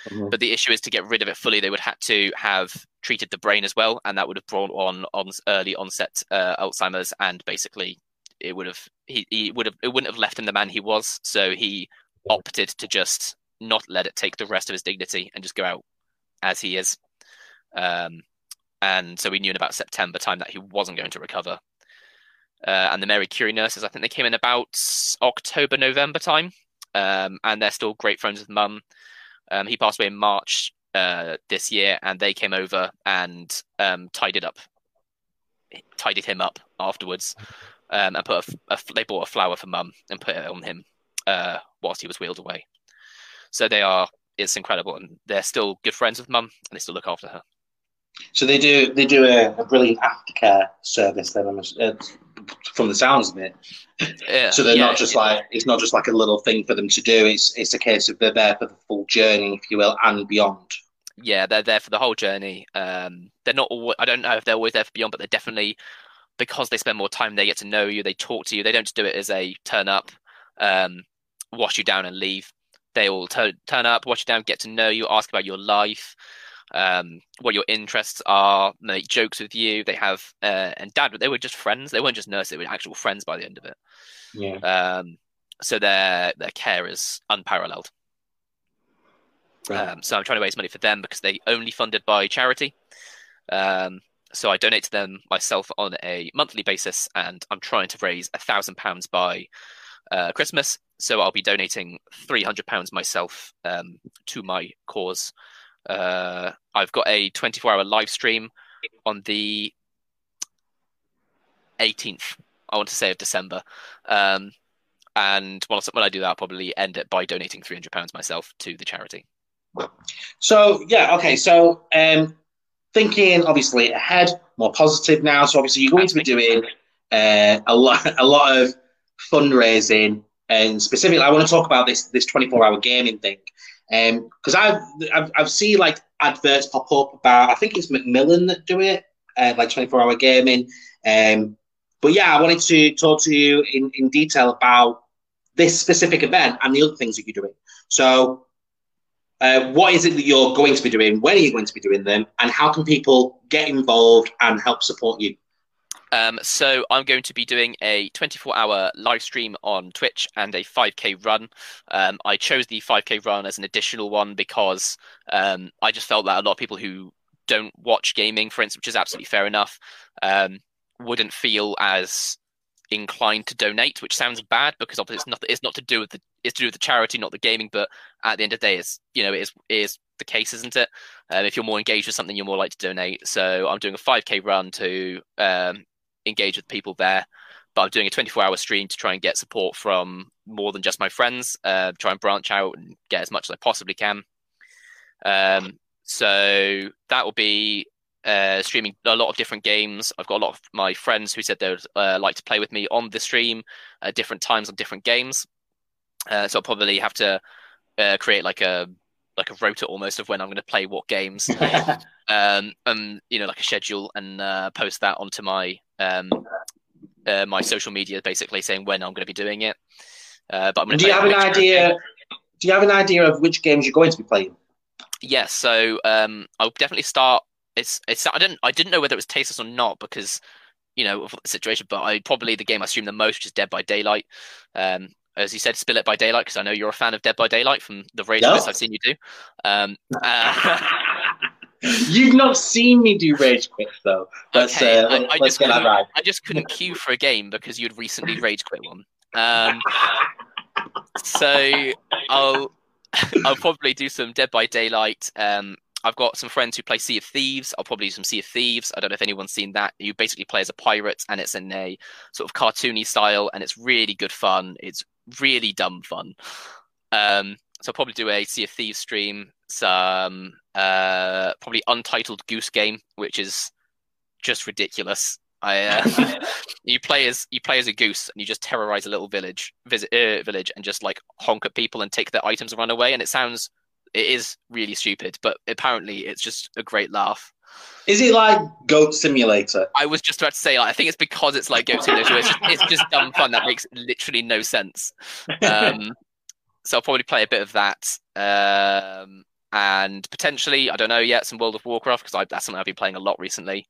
Mm-hmm. But the issue is to get rid of it fully, they would have to have treated the brain as well, and that would have brought on on early onset uh, Alzheimer's and basically it would have he, he would have it wouldn't have left him the man he was. So he opted to just not let it take the rest of his dignity and just go out as he is. Um, and so we knew in about September time that he wasn't going to recover. Uh, and the Marie Curie nurses, I think they came in about October, November time, um, and they're still great friends with Mum. Um, he passed away in March uh, this year, and they came over and um, tidied up, tidied him up afterwards um, and put a, a, they bought a flower for mum and put it on him uh, whilst he was wheeled away. So they are it's incredible, and they're still good friends with mum, and they still look after her. So they do they do a, a brilliant aftercare service then, uh, from the sounds of it. Yeah, so they're yeah, not just like it's not just like a little thing for them to do. It's it's a case of they're there for the full journey, if you will, and beyond. Yeah, they're there for the whole journey. Um, they're not. All, I don't know if they're always there for beyond, but they're definitely because they spend more time, they get to know you, they talk to you. They don't just do it as a turn up, um, wash you down and leave. They will turn turn up, wash you down, get to know you, ask about your life, um, what your interests are, make jokes with you. They have uh, and dad, they were just friends. They weren't just nurses; they were actual friends by the end of it. Yeah. Um, so their their care is unparalleled. Right. Um, so I'm trying to raise money for them because they only funded by charity. Um, so I donate to them myself on a monthly basis, and I'm trying to raise a thousand pounds by uh, Christmas. So I'll be donating three hundred pounds myself um, to my cause. Uh, I've got a 24-hour live stream on the 18th. I want to say of December. Um, and when I do that, I'll probably end it by donating three hundred pounds myself to the charity. So yeah, okay. So um, thinking obviously ahead, more positive now. So obviously you're going to be doing uh, a lot, a lot of fundraising, and specifically, I want to talk about this this 24 hour gaming thing, because um, I've, I've I've seen like adverts pop up about I think it's Macmillan that do it, uh, like 24 hour gaming. Um, but yeah, I wanted to talk to you in, in detail about this specific event and the other things that you're doing. So Uh, what is it that you're going to be doing? When are you going to be doing them? And how can people get involved and help support you? Um, so I'm going to be doing a 24-hour live stream on Twitch and a 5k run. Um, I chose the 5k run as an additional one because um, I just felt that a lot of people who don't watch gaming, for instance, which is absolutely fair enough, um, wouldn't feel as inclined to donate, which sounds bad because obviously it's not it's not to do with the it's to do with the charity, not the gaming. But at the end of the day, it's you know it is it is the case, isn't it? Um, if you're more engaged with something, you're more likely to donate. So I'm doing a 5k run to um, engage with people there. But I'm doing a 24 hour stream to try and get support from more than just my friends, uh, try and branch out and get as much as I possibly can. Um, so that will be uh, streaming a lot of different games. I've got a lot of my friends who said they would uh, like to play with me on the stream at different times on different games. Uh, so I'll probably have to uh, create like a like a rota almost of when I'm going to play what games, um, and you know like a schedule and uh, post that onto my um, uh, my social media, basically saying when I'm going to be doing it. but I'm do you have an idea? Game. Do you have an idea of which games you're going to be playing? Yes, yeah, so um, I'll definitely start it's it's I didn't I didn't know whether it was tasteless or not because you know of the situation, but I probably the game I stream the most, which is Dead by Daylight. Um, as you said, Spill It by Daylight, because I know you're a fan of Dead by Daylight from the rage quits I've seen you do. Um, uh, You've not seen me do rage quits though. Let's, okay, uh, I, I just right. I just couldn't queue for a game because you'd recently rage quit one. Um, so I'll I'll probably do some Dead by Daylight. Um, I've got some friends who play Sea of Thieves. I'll probably do some Sea of Thieves. I don't know if anyone's seen that. You basically play as a pirate, and it's in a sort of cartoony style, and it's really good fun. It's really dumb fun. Um, so I'll probably do a Sea of Thieves stream. Some uh, probably Untitled Goose Game, which is just ridiculous. I uh, you play as you play as a goose and you just terrorize a little village visit uh, village and just like honk at people and take their items and run away and it sounds it is really stupid, but apparently it's just a great laugh. Is it like Goat Simulator? I was just about to say, like, I think it's because it's like Goat Simulator. It's just, it's just dumb fun that makes literally no sense. Um, so I'll probably play a bit of that, um, and potentially, I don't know yet, some World of Warcraft because that's something I've been playing a lot recently.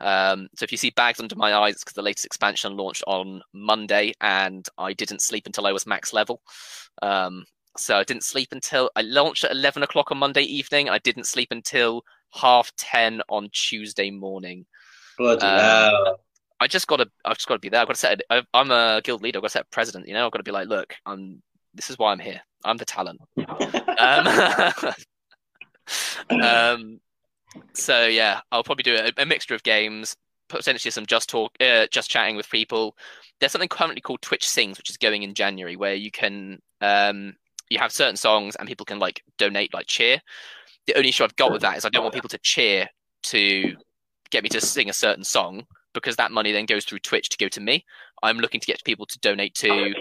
Um, so if you see bags under my eyes, because the latest expansion launched on Monday, and I didn't sleep until I was max level. Um, so I didn't sleep until I launched at 11 o'clock on Monday evening. I didn't sleep until half 10 on Tuesday morning. Bloody hell. I just got to, I've just got to be there. I've got to set, i am a guild leader. I've got to set president, you know, I've got to be like, look, I'm, this is why I'm here. I'm the talent. um, um, so yeah, I'll probably do a, a mixture of games, potentially some just talk, uh, just chatting with people. There's something currently called Twitch Sings, which is going in January, where you can um, you have certain songs and people can like donate like cheer. The only issue I've got with that is I don't want people to cheer to get me to sing a certain song because that money then goes through Twitch to go to me. I'm looking to get people to donate to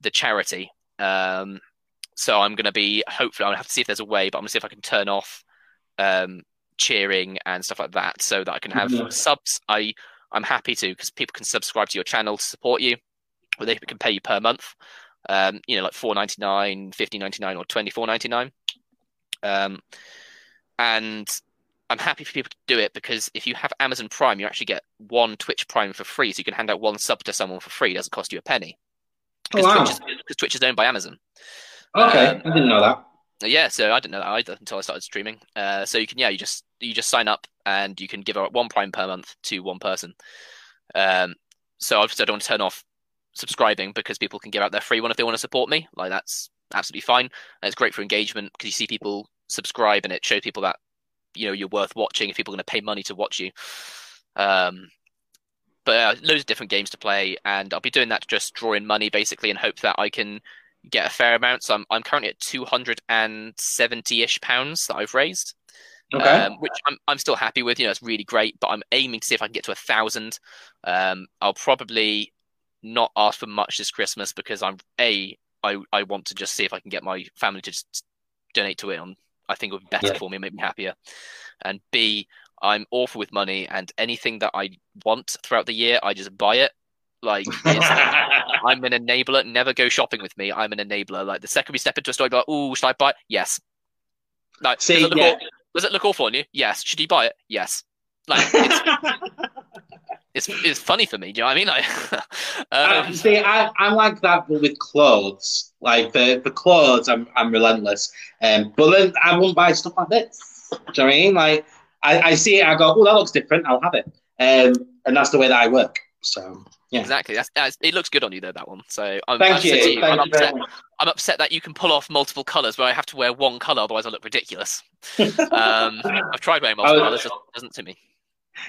the charity. Um, so I'm going to be hopefully I'll have to see if there's a way, but I'm going to see if I can turn off um, cheering and stuff like that so that I can have mm-hmm. subs. I I'm happy to because people can subscribe to your channel to support you, or they can pay you per month um, you know, like four ninety nine, fifty ninety nine, or twenty four ninety nine. Um, and I'm happy for people to do it because if you have Amazon Prime, you actually get one Twitch Prime for free, so you can hand out one sub to someone for free. It doesn't cost you a penny. Because oh, wow. Twitch, is, Twitch is owned by Amazon. Okay, um, I didn't know that. Yeah, so I didn't know that either until I started streaming. Uh, so you can, yeah, you just you just sign up and you can give out one Prime per month to one person. Um, so obviously I don't want to turn off subscribing because people can give out their free one if they want to support me. Like that's absolutely fine. And it's great for engagement because you see people subscribe and it shows people that you know you're worth watching if people are going to pay money to watch you. Um, but uh, loads of different games to play, and I'll be doing that to just draw in money basically and hope that I can get a fair amount. So I'm I'm currently at two hundred and seventy ish pounds that I've raised. Okay. Um, which I'm, I'm still happy with. You know, it's really great, but I'm aiming to see if I can get to a thousand. Um, I'll probably not ask for much this Christmas because I'm a I I want to just see if I can get my family to just donate to it. On I think it would be better yeah. for me, make me happier. And B, I'm awful with money, and anything that I want throughout the year, I just buy it. Like I'm an enabler. Never go shopping with me. I'm an enabler. Like the second we step into a store, be like, "Oh, should I buy?" It? Yes. Like, See, does, it look yeah. does it look awful on you? Yes. Should you buy it? Yes. Like, it's, it's, funny for me. Do you know what I mean? Like, Uh, um, see, I, I'm like that, but with clothes. Like for, for clothes, I'm I'm relentless. Um, but then I won't buy stuff like this. Do you know what I mean? Like I, I see it, I go, oh, that looks different. I'll have it. Um, and that's the way that I work. So yeah. exactly. That's, that's, it looks good on you though. That one. So I'm, Thank you. you. Thank I'm you upset. I'm upset that you can pull off multiple colors, where I have to wear one color, otherwise I look ridiculous. Um, I've tried wearing multiple colors, just doesn't suit me.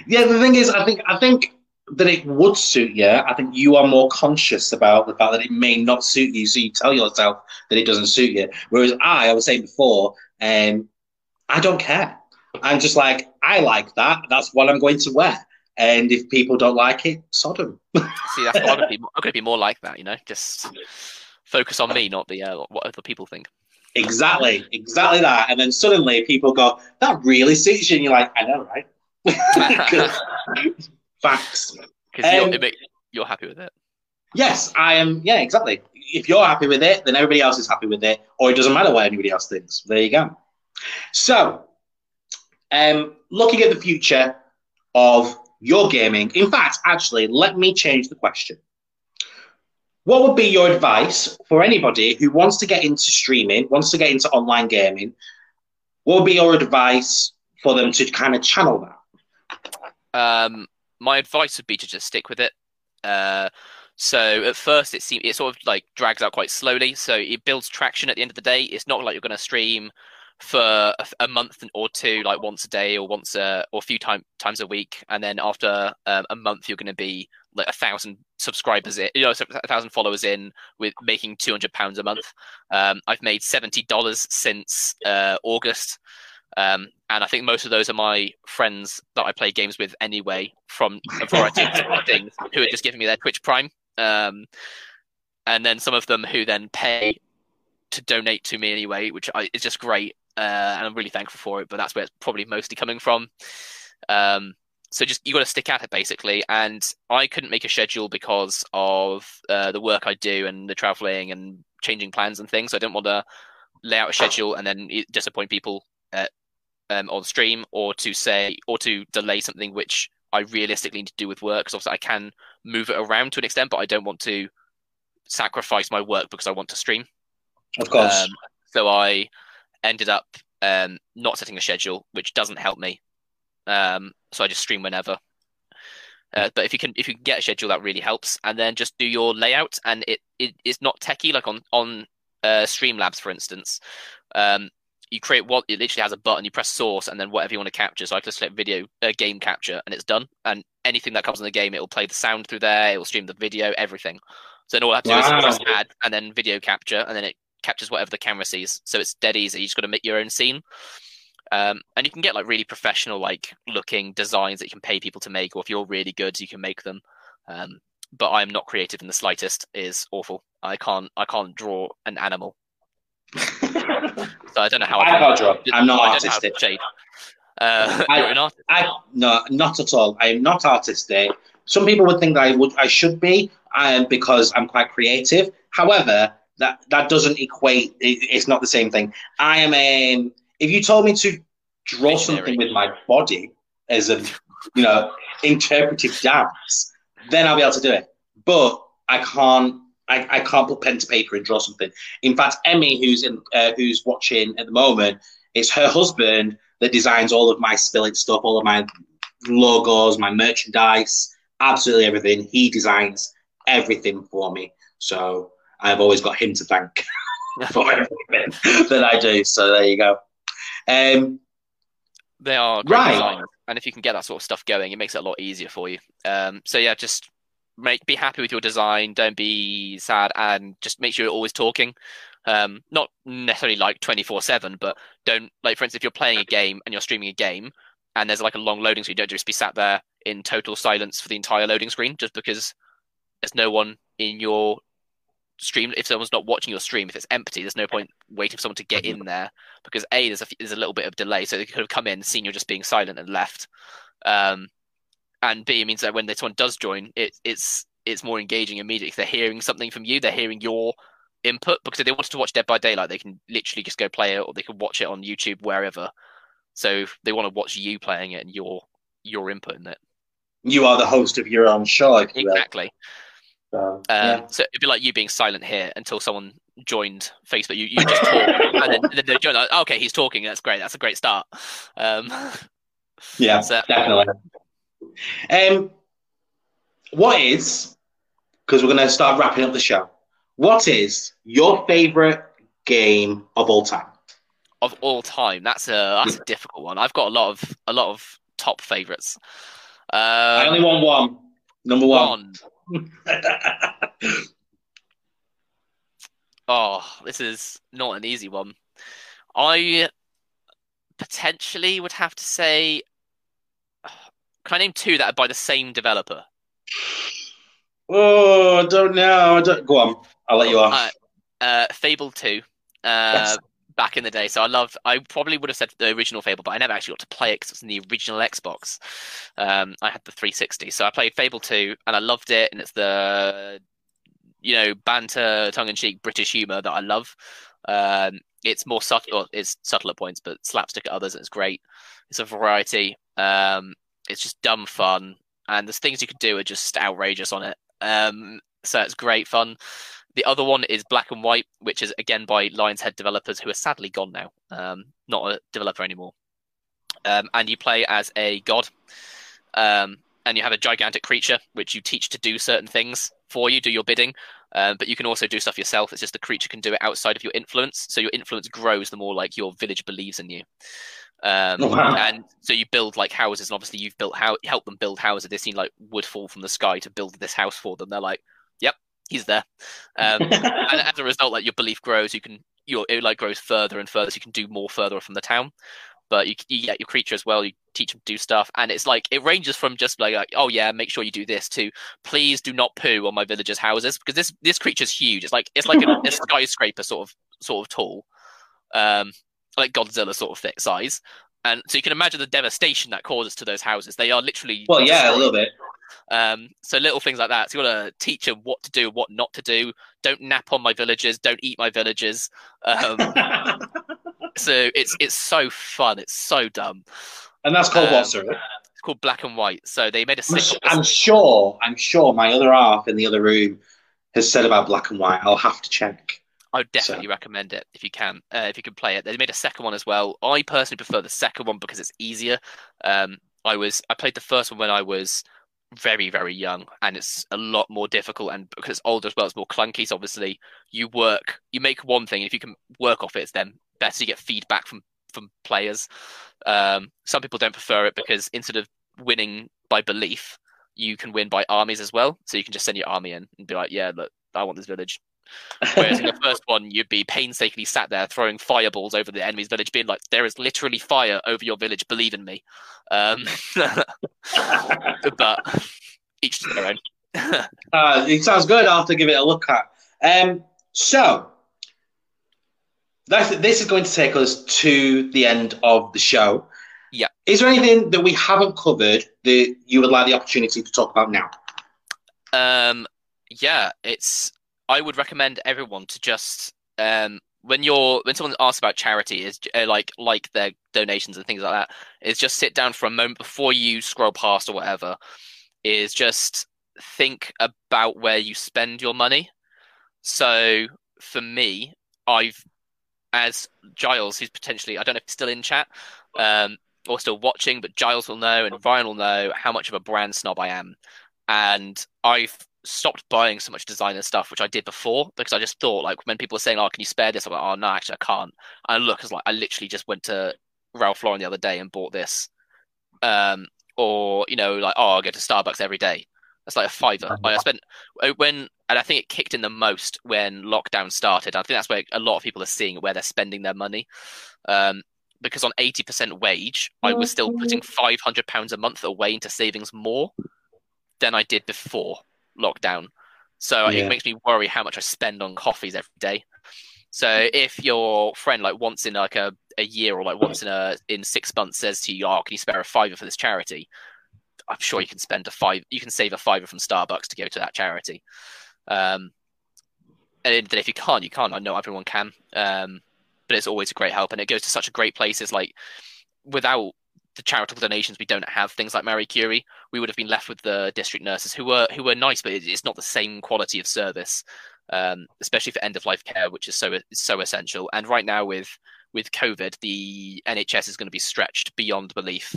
Yeah, the thing is, I think I think that it would suit you. I think you are more conscious about the fact that it may not suit you, so you tell yourself that it doesn't suit you. Whereas I, I was saying before, um, I don't care. I'm just like, I like that. That's what I'm going to wear. And if people don't like it, sod them. See, that's what I'm gonna be. I'm gonna be more like that, you know. Just focus on me, not the uh, what other people think. Exactly, exactly that. And then suddenly people go, that really suits you. And you're like, I know, right? Facts. Because you're, Um, make- you're happy with it. Yes, I am. Yeah, exactly. If you're happy with it, then everybody else is happy with it, or it doesn't matter what anybody else thinks. There you go. So, um, looking at the future of your gaming, in fact, actually, let me change the question. What would be your advice for anybody who wants to get into streaming, wants to get into online gaming? What would be your advice for them to kind of channel that? Um, my advice would be to just stick with it. Uh, so at first it seems it sort of like drags out quite slowly. So it builds traction at the end of the day. It's not like you're going to stream for a, a month or two, like once a day or once a or a few time, times a week, and then after um, a month you're going to be like a thousand subscribers in, you know, a thousand followers in with making two hundred pounds a month. Um, I've made seventy dollars since uh, August. Um, and I think most of those are my friends that I play games with anyway, from a variety of things, who are just giving me their Twitch Prime. Um, and then some of them who then pay to donate to me anyway, which I, is just great. Uh, and I'm really thankful for it, but that's where it's probably mostly coming from. Um, so just you got to stick at it basically. And I couldn't make a schedule because of uh, the work I do and the traveling and changing plans and things. I didn't want to lay out a schedule and then disappoint people um, on stream or to say or to delay something which I realistically need to do with work because obviously I can move it around to an extent, but I don't want to sacrifice my work because I want to stream. Of course. Um, so I ended up um, not setting a schedule, which doesn't help me. Um, so I just stream whenever. Uh, but if you can if you can get a schedule, that really helps. And then just do your layout, and it, it it's not techie like on on uh, Streamlabs, for instance. Um, you create what it literally has a button. You press source, and then whatever you want to capture. So I can select video uh, game capture, and it's done. And anything that comes in the game, it will play the sound through there. It will stream the video, everything. So then all I have to do is press add, and then video capture, and then it captures whatever the camera sees. So it's dead easy. You just got to make your own scene. Um, and you can get like really professional, like looking designs that you can pay people to make, or if you're really good, you can make them. Um, but I'm not creative in the slightest. Is awful. I can't. I can't draw an animal. So I don't know how. I can- can't draw. I'm not I don't know how to artistic. Uh, I- you're an artist. I no, not at all. I am not artistic. Some people would think that I would, I should be, um, because I'm quite creative. However, that that doesn't equate. It, it's not the same thing. I am a. If you told me to draw Visionary. something with my body as a, you know, interpretive dance, then I'll be able to do it. But I can't. I, I can't put pen to paper and draw something. In fact, Emmy, who's in, uh, who's watching at the moment, it's her husband that designs all of my Spill It stuff, all of my logos, my merchandise, absolutely everything. He designs everything for me. So I've always got him to thank for everything that I do. So there you go. Um, They are great Right. designers, and if you can get that sort of stuff going, it makes it a lot easier for you. Um, so yeah, just make be happy with your design. Don't be sad, and just make sure you're always talking. Um, not necessarily like twenty four seven, but don't like for instance, if you're playing a game and you're streaming a game, and there's like a long loading screen, don't just be sat there in total silence for the entire loading screen, just because there's no one in your stream. If someone's not watching your stream, if it's empty, there's no point waiting for someone to get in there because a there's a there's a little bit of delay, so they could have come in, seen you're just being silent, and left. Um, and b it means that when this one does join, it it's it's more engaging immediately. They're hearing something from you, they're hearing your input because if they wanted to watch Dead by Daylight, they can literally just go play it, or they can watch it on YouTube wherever. So they want to watch you playing it and your your input in it. You are the host of your own show, if you will. Exactly. So, Um. So it'd be like you being silent here until someone joined Facebook. You, you just talk, and then, then they join. Like, okay, he's talking. That's great. That's a great start. Um, Yeah, so- definitely. Um, what is because we're going to start wrapping up the show? What is your favorite game of all time? of all time, that's a that's a difficult one. I've got a lot of a lot of top favorites. I Um, only want one. Number one. one. Oh, this is not an easy one. I potentially would have to say. Can I name two that are by the same developer? oh, I don't know. I don't... Go on. I'll let you off. Uh, uh, Fable 2, uh, Yes. back in the day. So I loved, I probably would have said the original Fable, but I never actually got to play it because it was in the original Xbox. Um, I had the 360. So I played Fable 2 and I loved it. And it's the, you know, banter, tongue in cheek British humor that I love. Um, it's more subtle, it's subtle at points, but slapstick at others. And it's great. It's a variety. Um, it's just dumb fun. And the things you could do are just outrageous on it. Um, so it's great fun. The other one is Black and White, which is again by Lion's Head developers who are sadly gone now, um, not a developer anymore. Um, and you play as a god, um, and you have a gigantic creature which you teach to do certain things for you, do your bidding. Um, but you can also do stuff yourself. It's just the creature can do it outside of your influence, so your influence grows the more like your village believes in you. Um, Wow. And so you build like houses, and obviously you've built how help them build houses. They've seen like wood fall from the sky to build this house for them. They're like, "Yep, he's there." Um, and as a result, like your belief grows, you can your it like grows further and further, so you can do more further from the town. But you, you get your creature as well. You teach them to do stuff, and it's like it ranges from just like, like, oh yeah, make sure you do this to please do not poo on my villagers' houses because this this creature's huge. It's like it's like a, a skyscraper sort of sort of tall, um, like Godzilla sort of thick size. And so you can imagine the devastation that causes to those houses. They are literally well, yeah, a little bit. Um, so little things like that. So you got to teach them what to do, what not to do. Don't nap on my villagers. Don't eat my villagers. Um, so it's it's so fun. It's so dumb. and that's called Um, what, sorry? It's called Black and White. So they made a I'm, sequel. s- I'm sure. I'm sure my other half in the other room has said about black and white. I'll have to check. I would definitely recommend it if you can. Uh, if you can play it, they made a second one as well. I personally prefer the second one because it's easier. Um, I was I played the first one when I was very very young, and it's a lot more difficult. And because it's older as well, it's more clunky. So obviously, you work, you make one thing, and if you can work off it, it's then better. You get feedback from from players. Um, some people don't prefer it because instead of winning by belief, you can win by armies as well. So you can just send your army in and be like, yeah, look, I want this village. Whereas in the first one, you'd be painstakingly sat there throwing fireballs over the enemy's village, being like, "There is literally fire over your village. Believe in me." Um, but each to their own. Uh, it sounds good. I'll have to give it a look at. Um, so, that's, this is going to take us to the end of the show. Yeah. Is there anything that we haven't covered that you would like the opportunity to talk about now? Um, yeah, it's. I would recommend everyone to just um, when you're when someone asks about charity is uh, like like their donations and things like that is just sit down for a moment before you scroll past or whatever. Is just think about where you spend your money. So for me, I've as Giles, who's potentially I don't know if he's still in chat um, or still watching, but Giles will know and Ryan will know how much of a brand snob I am, and I've stopped buying so much designer stuff, which I did before because I just thought like when people are saying, "Oh, can you spare this?" I'm like, "Oh no, actually I can't." And I look as like I literally just went to Ralph Lauren the other day and bought this, um, or you know like oh I go to Starbucks every day. That's like a fiver. Like, I spent uh, when, and I think it kicked in the most when lockdown started. I think that's where a lot of people are seeing where they're spending their money. Um, because on eighty percent wage, I was still putting five hundred pounds a month away into savings more than I did before lockdown. So Yeah. it makes me worry how much I spend on coffees every day. So if your friend like once in like a, a year or like once in a in six months says to you, "Oh, can you spare a fiver for this charity?" I'm sure you can spend a five. You can save a fiver from Starbucks to go to that charity. Um, and if you can't, you can't. I know everyone can, um, but it's always a great help, and it goes to such a great places. Like without the charitable donations, we don't have things like Marie Curie. We would have been left with the district nurses who were who were nice, but it's not the same quality of service, um, especially for end of life care, which is so so essential. And right now with with COVID, the NHS is going to be stretched beyond belief.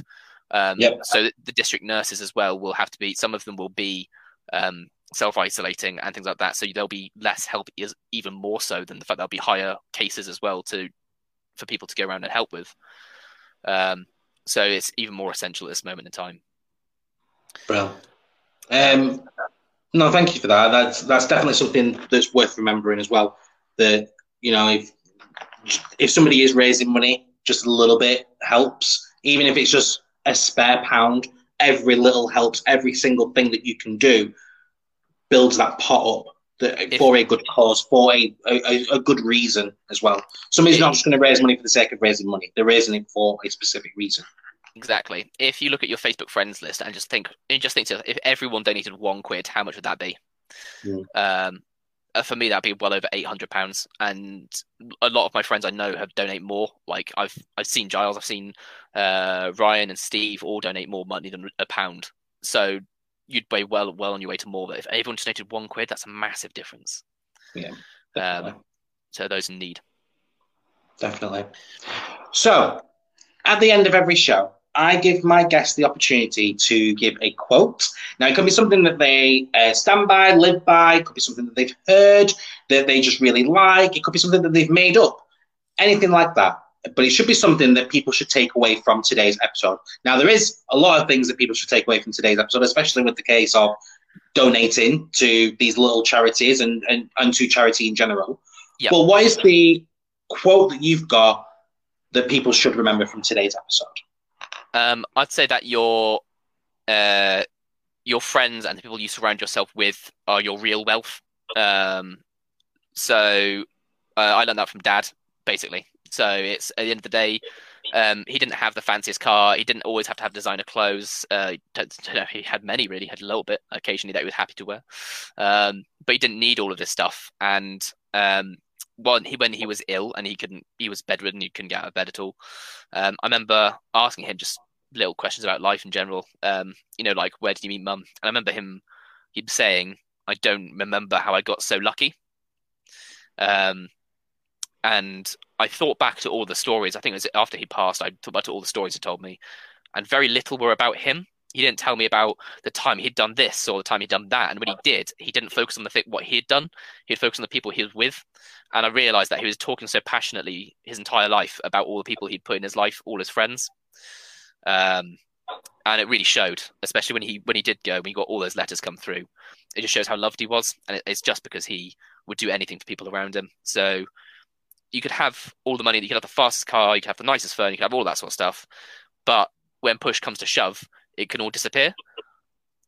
Um, yep. So the district nurses as well will have to be. Some of them will be um, self isolating and things like that. So there'll be less help, even more so than the fact there'll be higher cases as well to for people to go around and help with. Um, so it's even more essential at this moment in time. Well, um, no, thank you for that. That's that's definitely something that's worth remembering as well. That you know, if if somebody is raising money, just a little bit helps, even if it's just a spare pound. Every little helps. Every single thing that you can do builds that pot up that, for a good cause, for a, a, a good reason as well. Somebody's not just going to raise money for the sake of raising money; they're raising it for a specific reason. Exactly. If you look at your Facebook friends list and just think, and just think to if everyone donated one quid, how much would that be? Mm. Um, uh, for me, that'd be well over eight hundred pounds, and a lot of my friends I know have donate more. Like I've I've seen Giles, I've seen uh, Ryan and Steve all donate more money than a pound. So you'd be well well on your way to more. But if everyone donated one quid, that's a massive difference. Yeah. Um, so those in need. Definitely. So, at the end of every show, I give my guests the opportunity to give a quote. Now, it can be something that they uh, stand by, live by. It could be something that they've heard that they just really like. It could be something that they've made up. Anything like that but it should be something that people should take away from today's episode. Now, there is a lot of things that people should take away from today's episode, especially with the case of donating to these little charities and, and, and to charity in general. Yep. But what is the quote that you've got that people should remember from today's episode? Um, I'd say that your uh, your friends and the people you surround yourself with are your real wealth. Um, so uh, I learned that from Dad, basically. So it's at the end of the day, um, he didn't have the fanciest car. He didn't always have to have designer clothes. Uh, he had many, really. He had a little bit occasionally that he was happy to wear, um, but he didn't need all of this stuff. And um, when he when he was ill and he couldn't, he was bedridden. He couldn't get out of bed at all. Um, I remember asking him just little questions about life in general. Um, you know, like where did you meet mum? And I remember him, him saying, "I don't remember how I got so lucky." Um, and I thought back to all the stories. I think it was after he passed. I thought back to all the stories he told me, and very little were about him. He didn't tell me about the time he'd done this or the time he'd done that. And when he did, he didn't focus on the thing what he had done. He'd focus on the people he was with. And I realized that he was talking so passionately his entire life about all the people he'd put in his life, all his friends. Um, and it really showed, especially when he when he did go, when he got all those letters come through. It just shows how loved he was, and it, it's just because he would do anything for people around him. So you could have all the money, you could have the fastest car, you could have the nicest phone, you could have all that sort of stuff. But when push comes to shove, it can all disappear.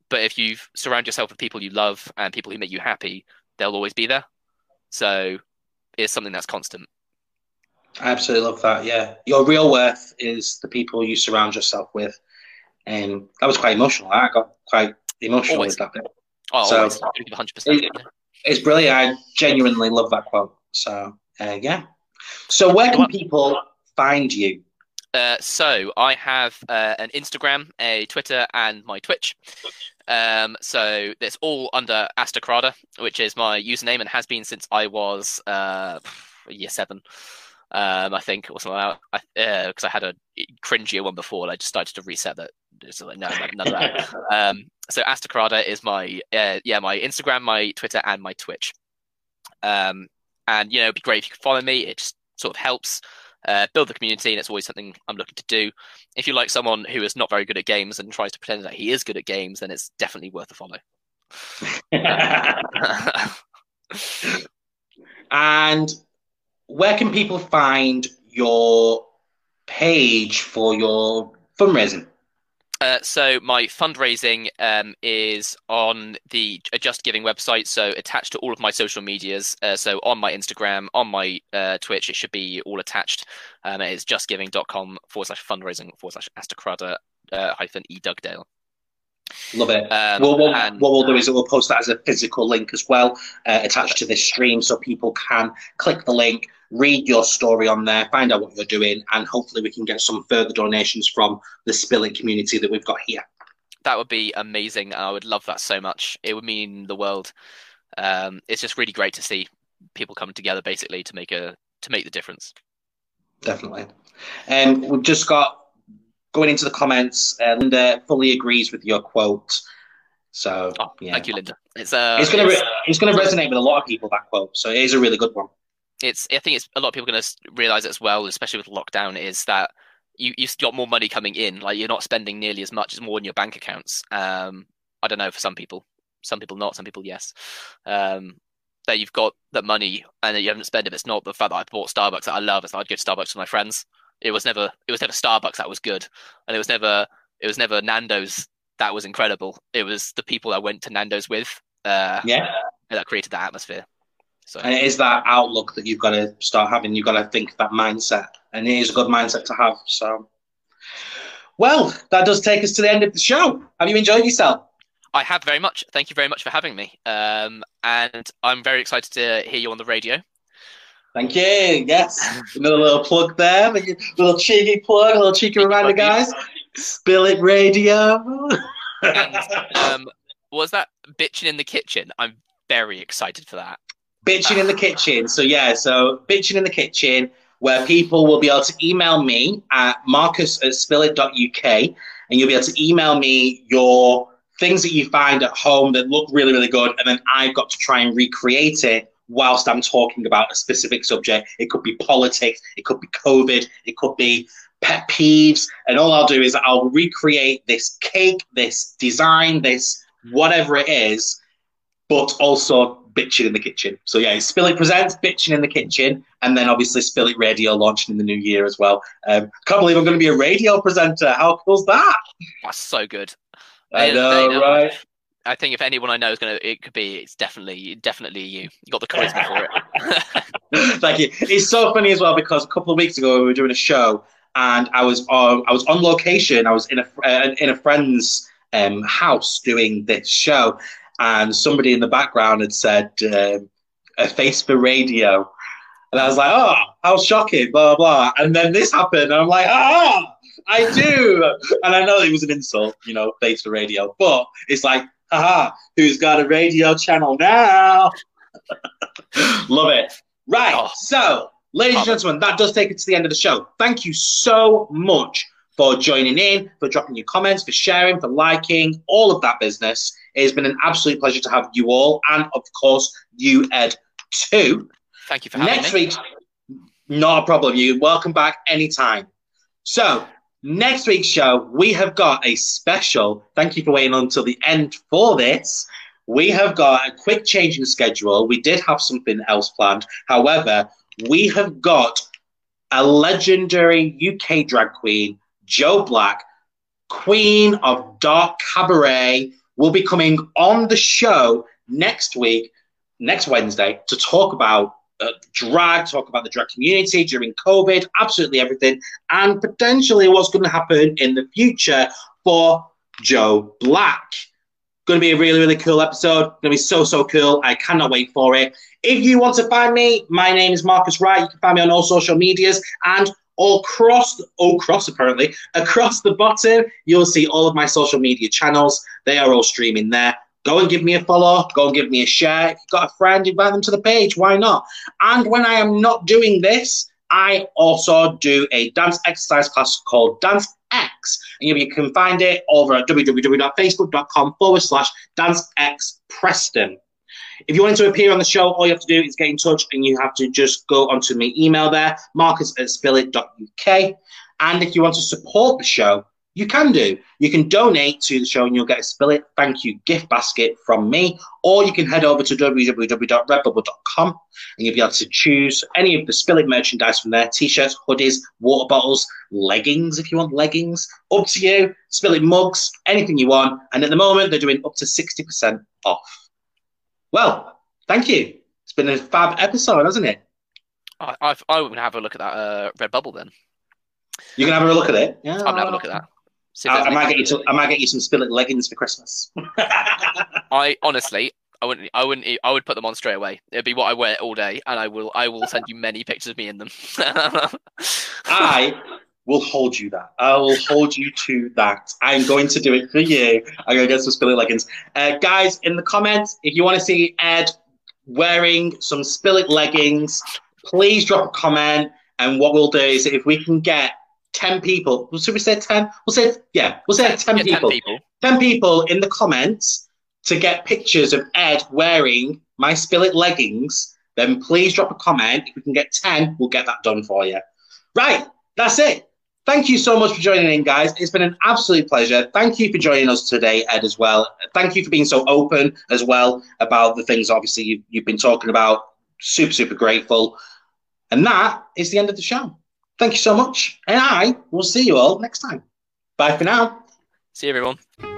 But if you surround yourself with people you love and people who make you happy, they'll always be there. So it's something that's constant. I absolutely love that. Yeah, your real worth is the people you surround yourself with, and that was quite emotional. I got quite emotional always. with that bit. Oh, so, always. 100%. It, it's brilliant. I genuinely love that quote. So uh, yeah. So where can people find you? Uh, so I have uh, an Instagram, a Twitter, and my Twitch. Um, so it's all under Astacrada, which is my username and has been since I was uh, year seven. Um, I think or something like that. Because I, uh, I, had a cringier one before, and I just started to reset that. So like, no, none of that. um, so Astacrada is my uh, yeah my Instagram, my Twitter, and my Twitch. Um, and you know, it'd be great if you could follow me. It just sort of helps uh, build the community, and it's always something I'm looking to do. If you like someone who is not very good at games and tries to pretend that he is good at games, then it's definitely worth a follow. and where can people find your page for your fundraising? Uh, so my fundraising um, is on the Just Giving website, so attached to all of my social medias. Uh, so on my Instagram, on my uh, Twitch, it should be all attached. Um, it's justgiving.com forward slash fundraising forward slash astacrada uh, hyphen e Dugdale. Love it. Um, well, what, and- what we'll do is we'll post that as a physical link as well, uh, attached to this stream, so people can click the link, read your story on there, find out what you're doing, and hopefully we can get some further donations from the Spilling community that we've got here. that would be amazing. I would love that so much. It would mean the world. Um, it's just really great to see people coming together, basically, to make a to make the difference. Definitely. Um, we've just got going into the comments. Uh, Linda fully agrees with your quote. So Oh, yeah, Thank you, Linda. It's uh, it's gonna re- it's gonna resonate with a lot of people that quote. So it is a really good one. it's I think it's a lot of people going to realize as well, especially with lockdown, is that you you've got more money coming in. Like you're not spending nearly as much. It's more in your bank accounts. Um, I don't know for some people, some people not, some people yes. Um, that you've got that money and that you haven't spent it. It's not the fact that I bought Starbucks that I love. It's that I'd go to Starbucks with my friends. It was never it was never Starbucks that was good, and it was never it was never Nando's that was incredible. It was the people I went to Nando's with. Uh, Yeah. that created that atmosphere. So And it is that outlook that you've got to start having. You've got to think that mindset, and it is a good mindset to have. So, well, that does take us to the end of the show. Have you enjoyed yourself? I have very much. Thank you very much for having me. Um, and I'm very excited to hear you on the radio. Thank you. Yes, another little plug there, a little cheeky plug, a little cheeky reminder, guys. Spill it radio. And um, was that bitching in the kitchen? I'm very excited for that. bitching in the kitchen. So yeah, so bitching in the kitchen, where people will be able to email me at marcus at spillit.uk and you'll be able to email me your things that you find at home that look really, really good, and then I've got to try and recreate it whilst I'm talking about a specific subject. It could be politics, it could be COVID, it could be pet peeves, and all I'll do is I'll recreate this cake, this design, this whatever it is, but also bitching in the kitchen. So yeah, Spill It presents bitching in the kitchen, and then obviously Spill It Radio launching in the new year as well. Um, can't believe I'm going to be a radio presenter. How cool's that? That's so good. I They- know, right? I think if anyone I know is gonna, it could be. It's definitely, definitely you. You got the charisma for it. Thank you. It's so funny as well because a couple of weeks ago we were doing a show and I was on I was on location. I was in a uh, in a friend's um, house doing this show, and somebody in the background had said um, a face for radio, and I was like, oh, how shocking, blah blah. blah. And then this happened, and I'm like, ah, I do, and I know it was an insult, you know, face for radio, but it's like, haha, who's got a radio channel now? Love it. Right. Oh. So, ladies and gentlemen, that does take it to the end of the show. Thank you so much for joining in, for dropping your comments, for sharing, for liking, all of that business. It has been an absolute pleasure to have you all, and of course, you, Ed, too. Thank you for having Next me. week, not a problem. You welcome back anytime. So, next week's show, we have got a special. Thank you for waiting until the end for this. We have got a quick change in schedule. We did have something else planned. However, we have got a legendary UK drag queen, Joe Black, queen of dark cabaret, will be coming on the show next week, next Wednesday, to talk about drag, talk about the drag community during COVID, absolutely everything, and potentially what's going to happen in the future for Joe Black. Going to be a really, really cool episode. Going to be so, so cool. I cannot wait for it. If you want to find me, my name is Marcus Wright. You can find me on all social medias and all across, all across apparently, across the bottom, you'll see all of my social media channels. They are all streaming there. Go and give me a follow. Go and give me a share. If you've got a friend, invite them to the page. Why not? And when I am not doing this, I also do a dance exercise class called Dance X. And you can find it over at www.facebook.com forward slash Dance X. If you want to appear on the show, all you have to do is get in touch and you have to just go onto my email there, marcus at spillit.uk. And if you want to support the show, you can do. You can donate to the show and you'll get a Spill It thank you gift basket from me, or you can head over to www.redbubble.com and you'll be able to choose any of the Spill It merchandise from there t shirts, hoodies, water bottles, leggings if you want leggings. Up to you. Spill It mugs, anything you want. And at the moment, they're doing up to 60% off. Well, thank you. It's been a fab episode, hasn't it? I, I, I would have a look at that uh, Redbubble then. You can have a look at it. Yeah, I'm gonna have a look at that. See if I, I might get you possibility. some, I might get you some Spill It leggings for Christmas. I honestly, I wouldn't, I wouldn't, I would put them on straight away. It'd be what I wear all day, and I will, I will send you many pictures of me in them. I will hold you that. I will hold you to that. I'm going to do it for you. I'm going to get some Spill It leggings. Uh, guys, in the comments, if you want to see Ed wearing some Spill It leggings, please drop a comment. And what we'll do is if we can get 10 people, should we say 10? We'll say, yeah, we'll say 10 Yeah, people. 10 people. 10 people in the comments to get pictures of Ed wearing my Spill It leggings, then please drop a comment. If we can get 10, we'll get that done for you. Right, that's it. Thank you so much for joining in, guys. It's been an absolute pleasure. Thank you for joining us today, Ed, as well. Thank you for being so open as well about the things, obviously, you've, you've been talking about. Super, super grateful. And that is the end of the show. Thank you so much. And I will see you all next time. Bye for now. See you, everyone.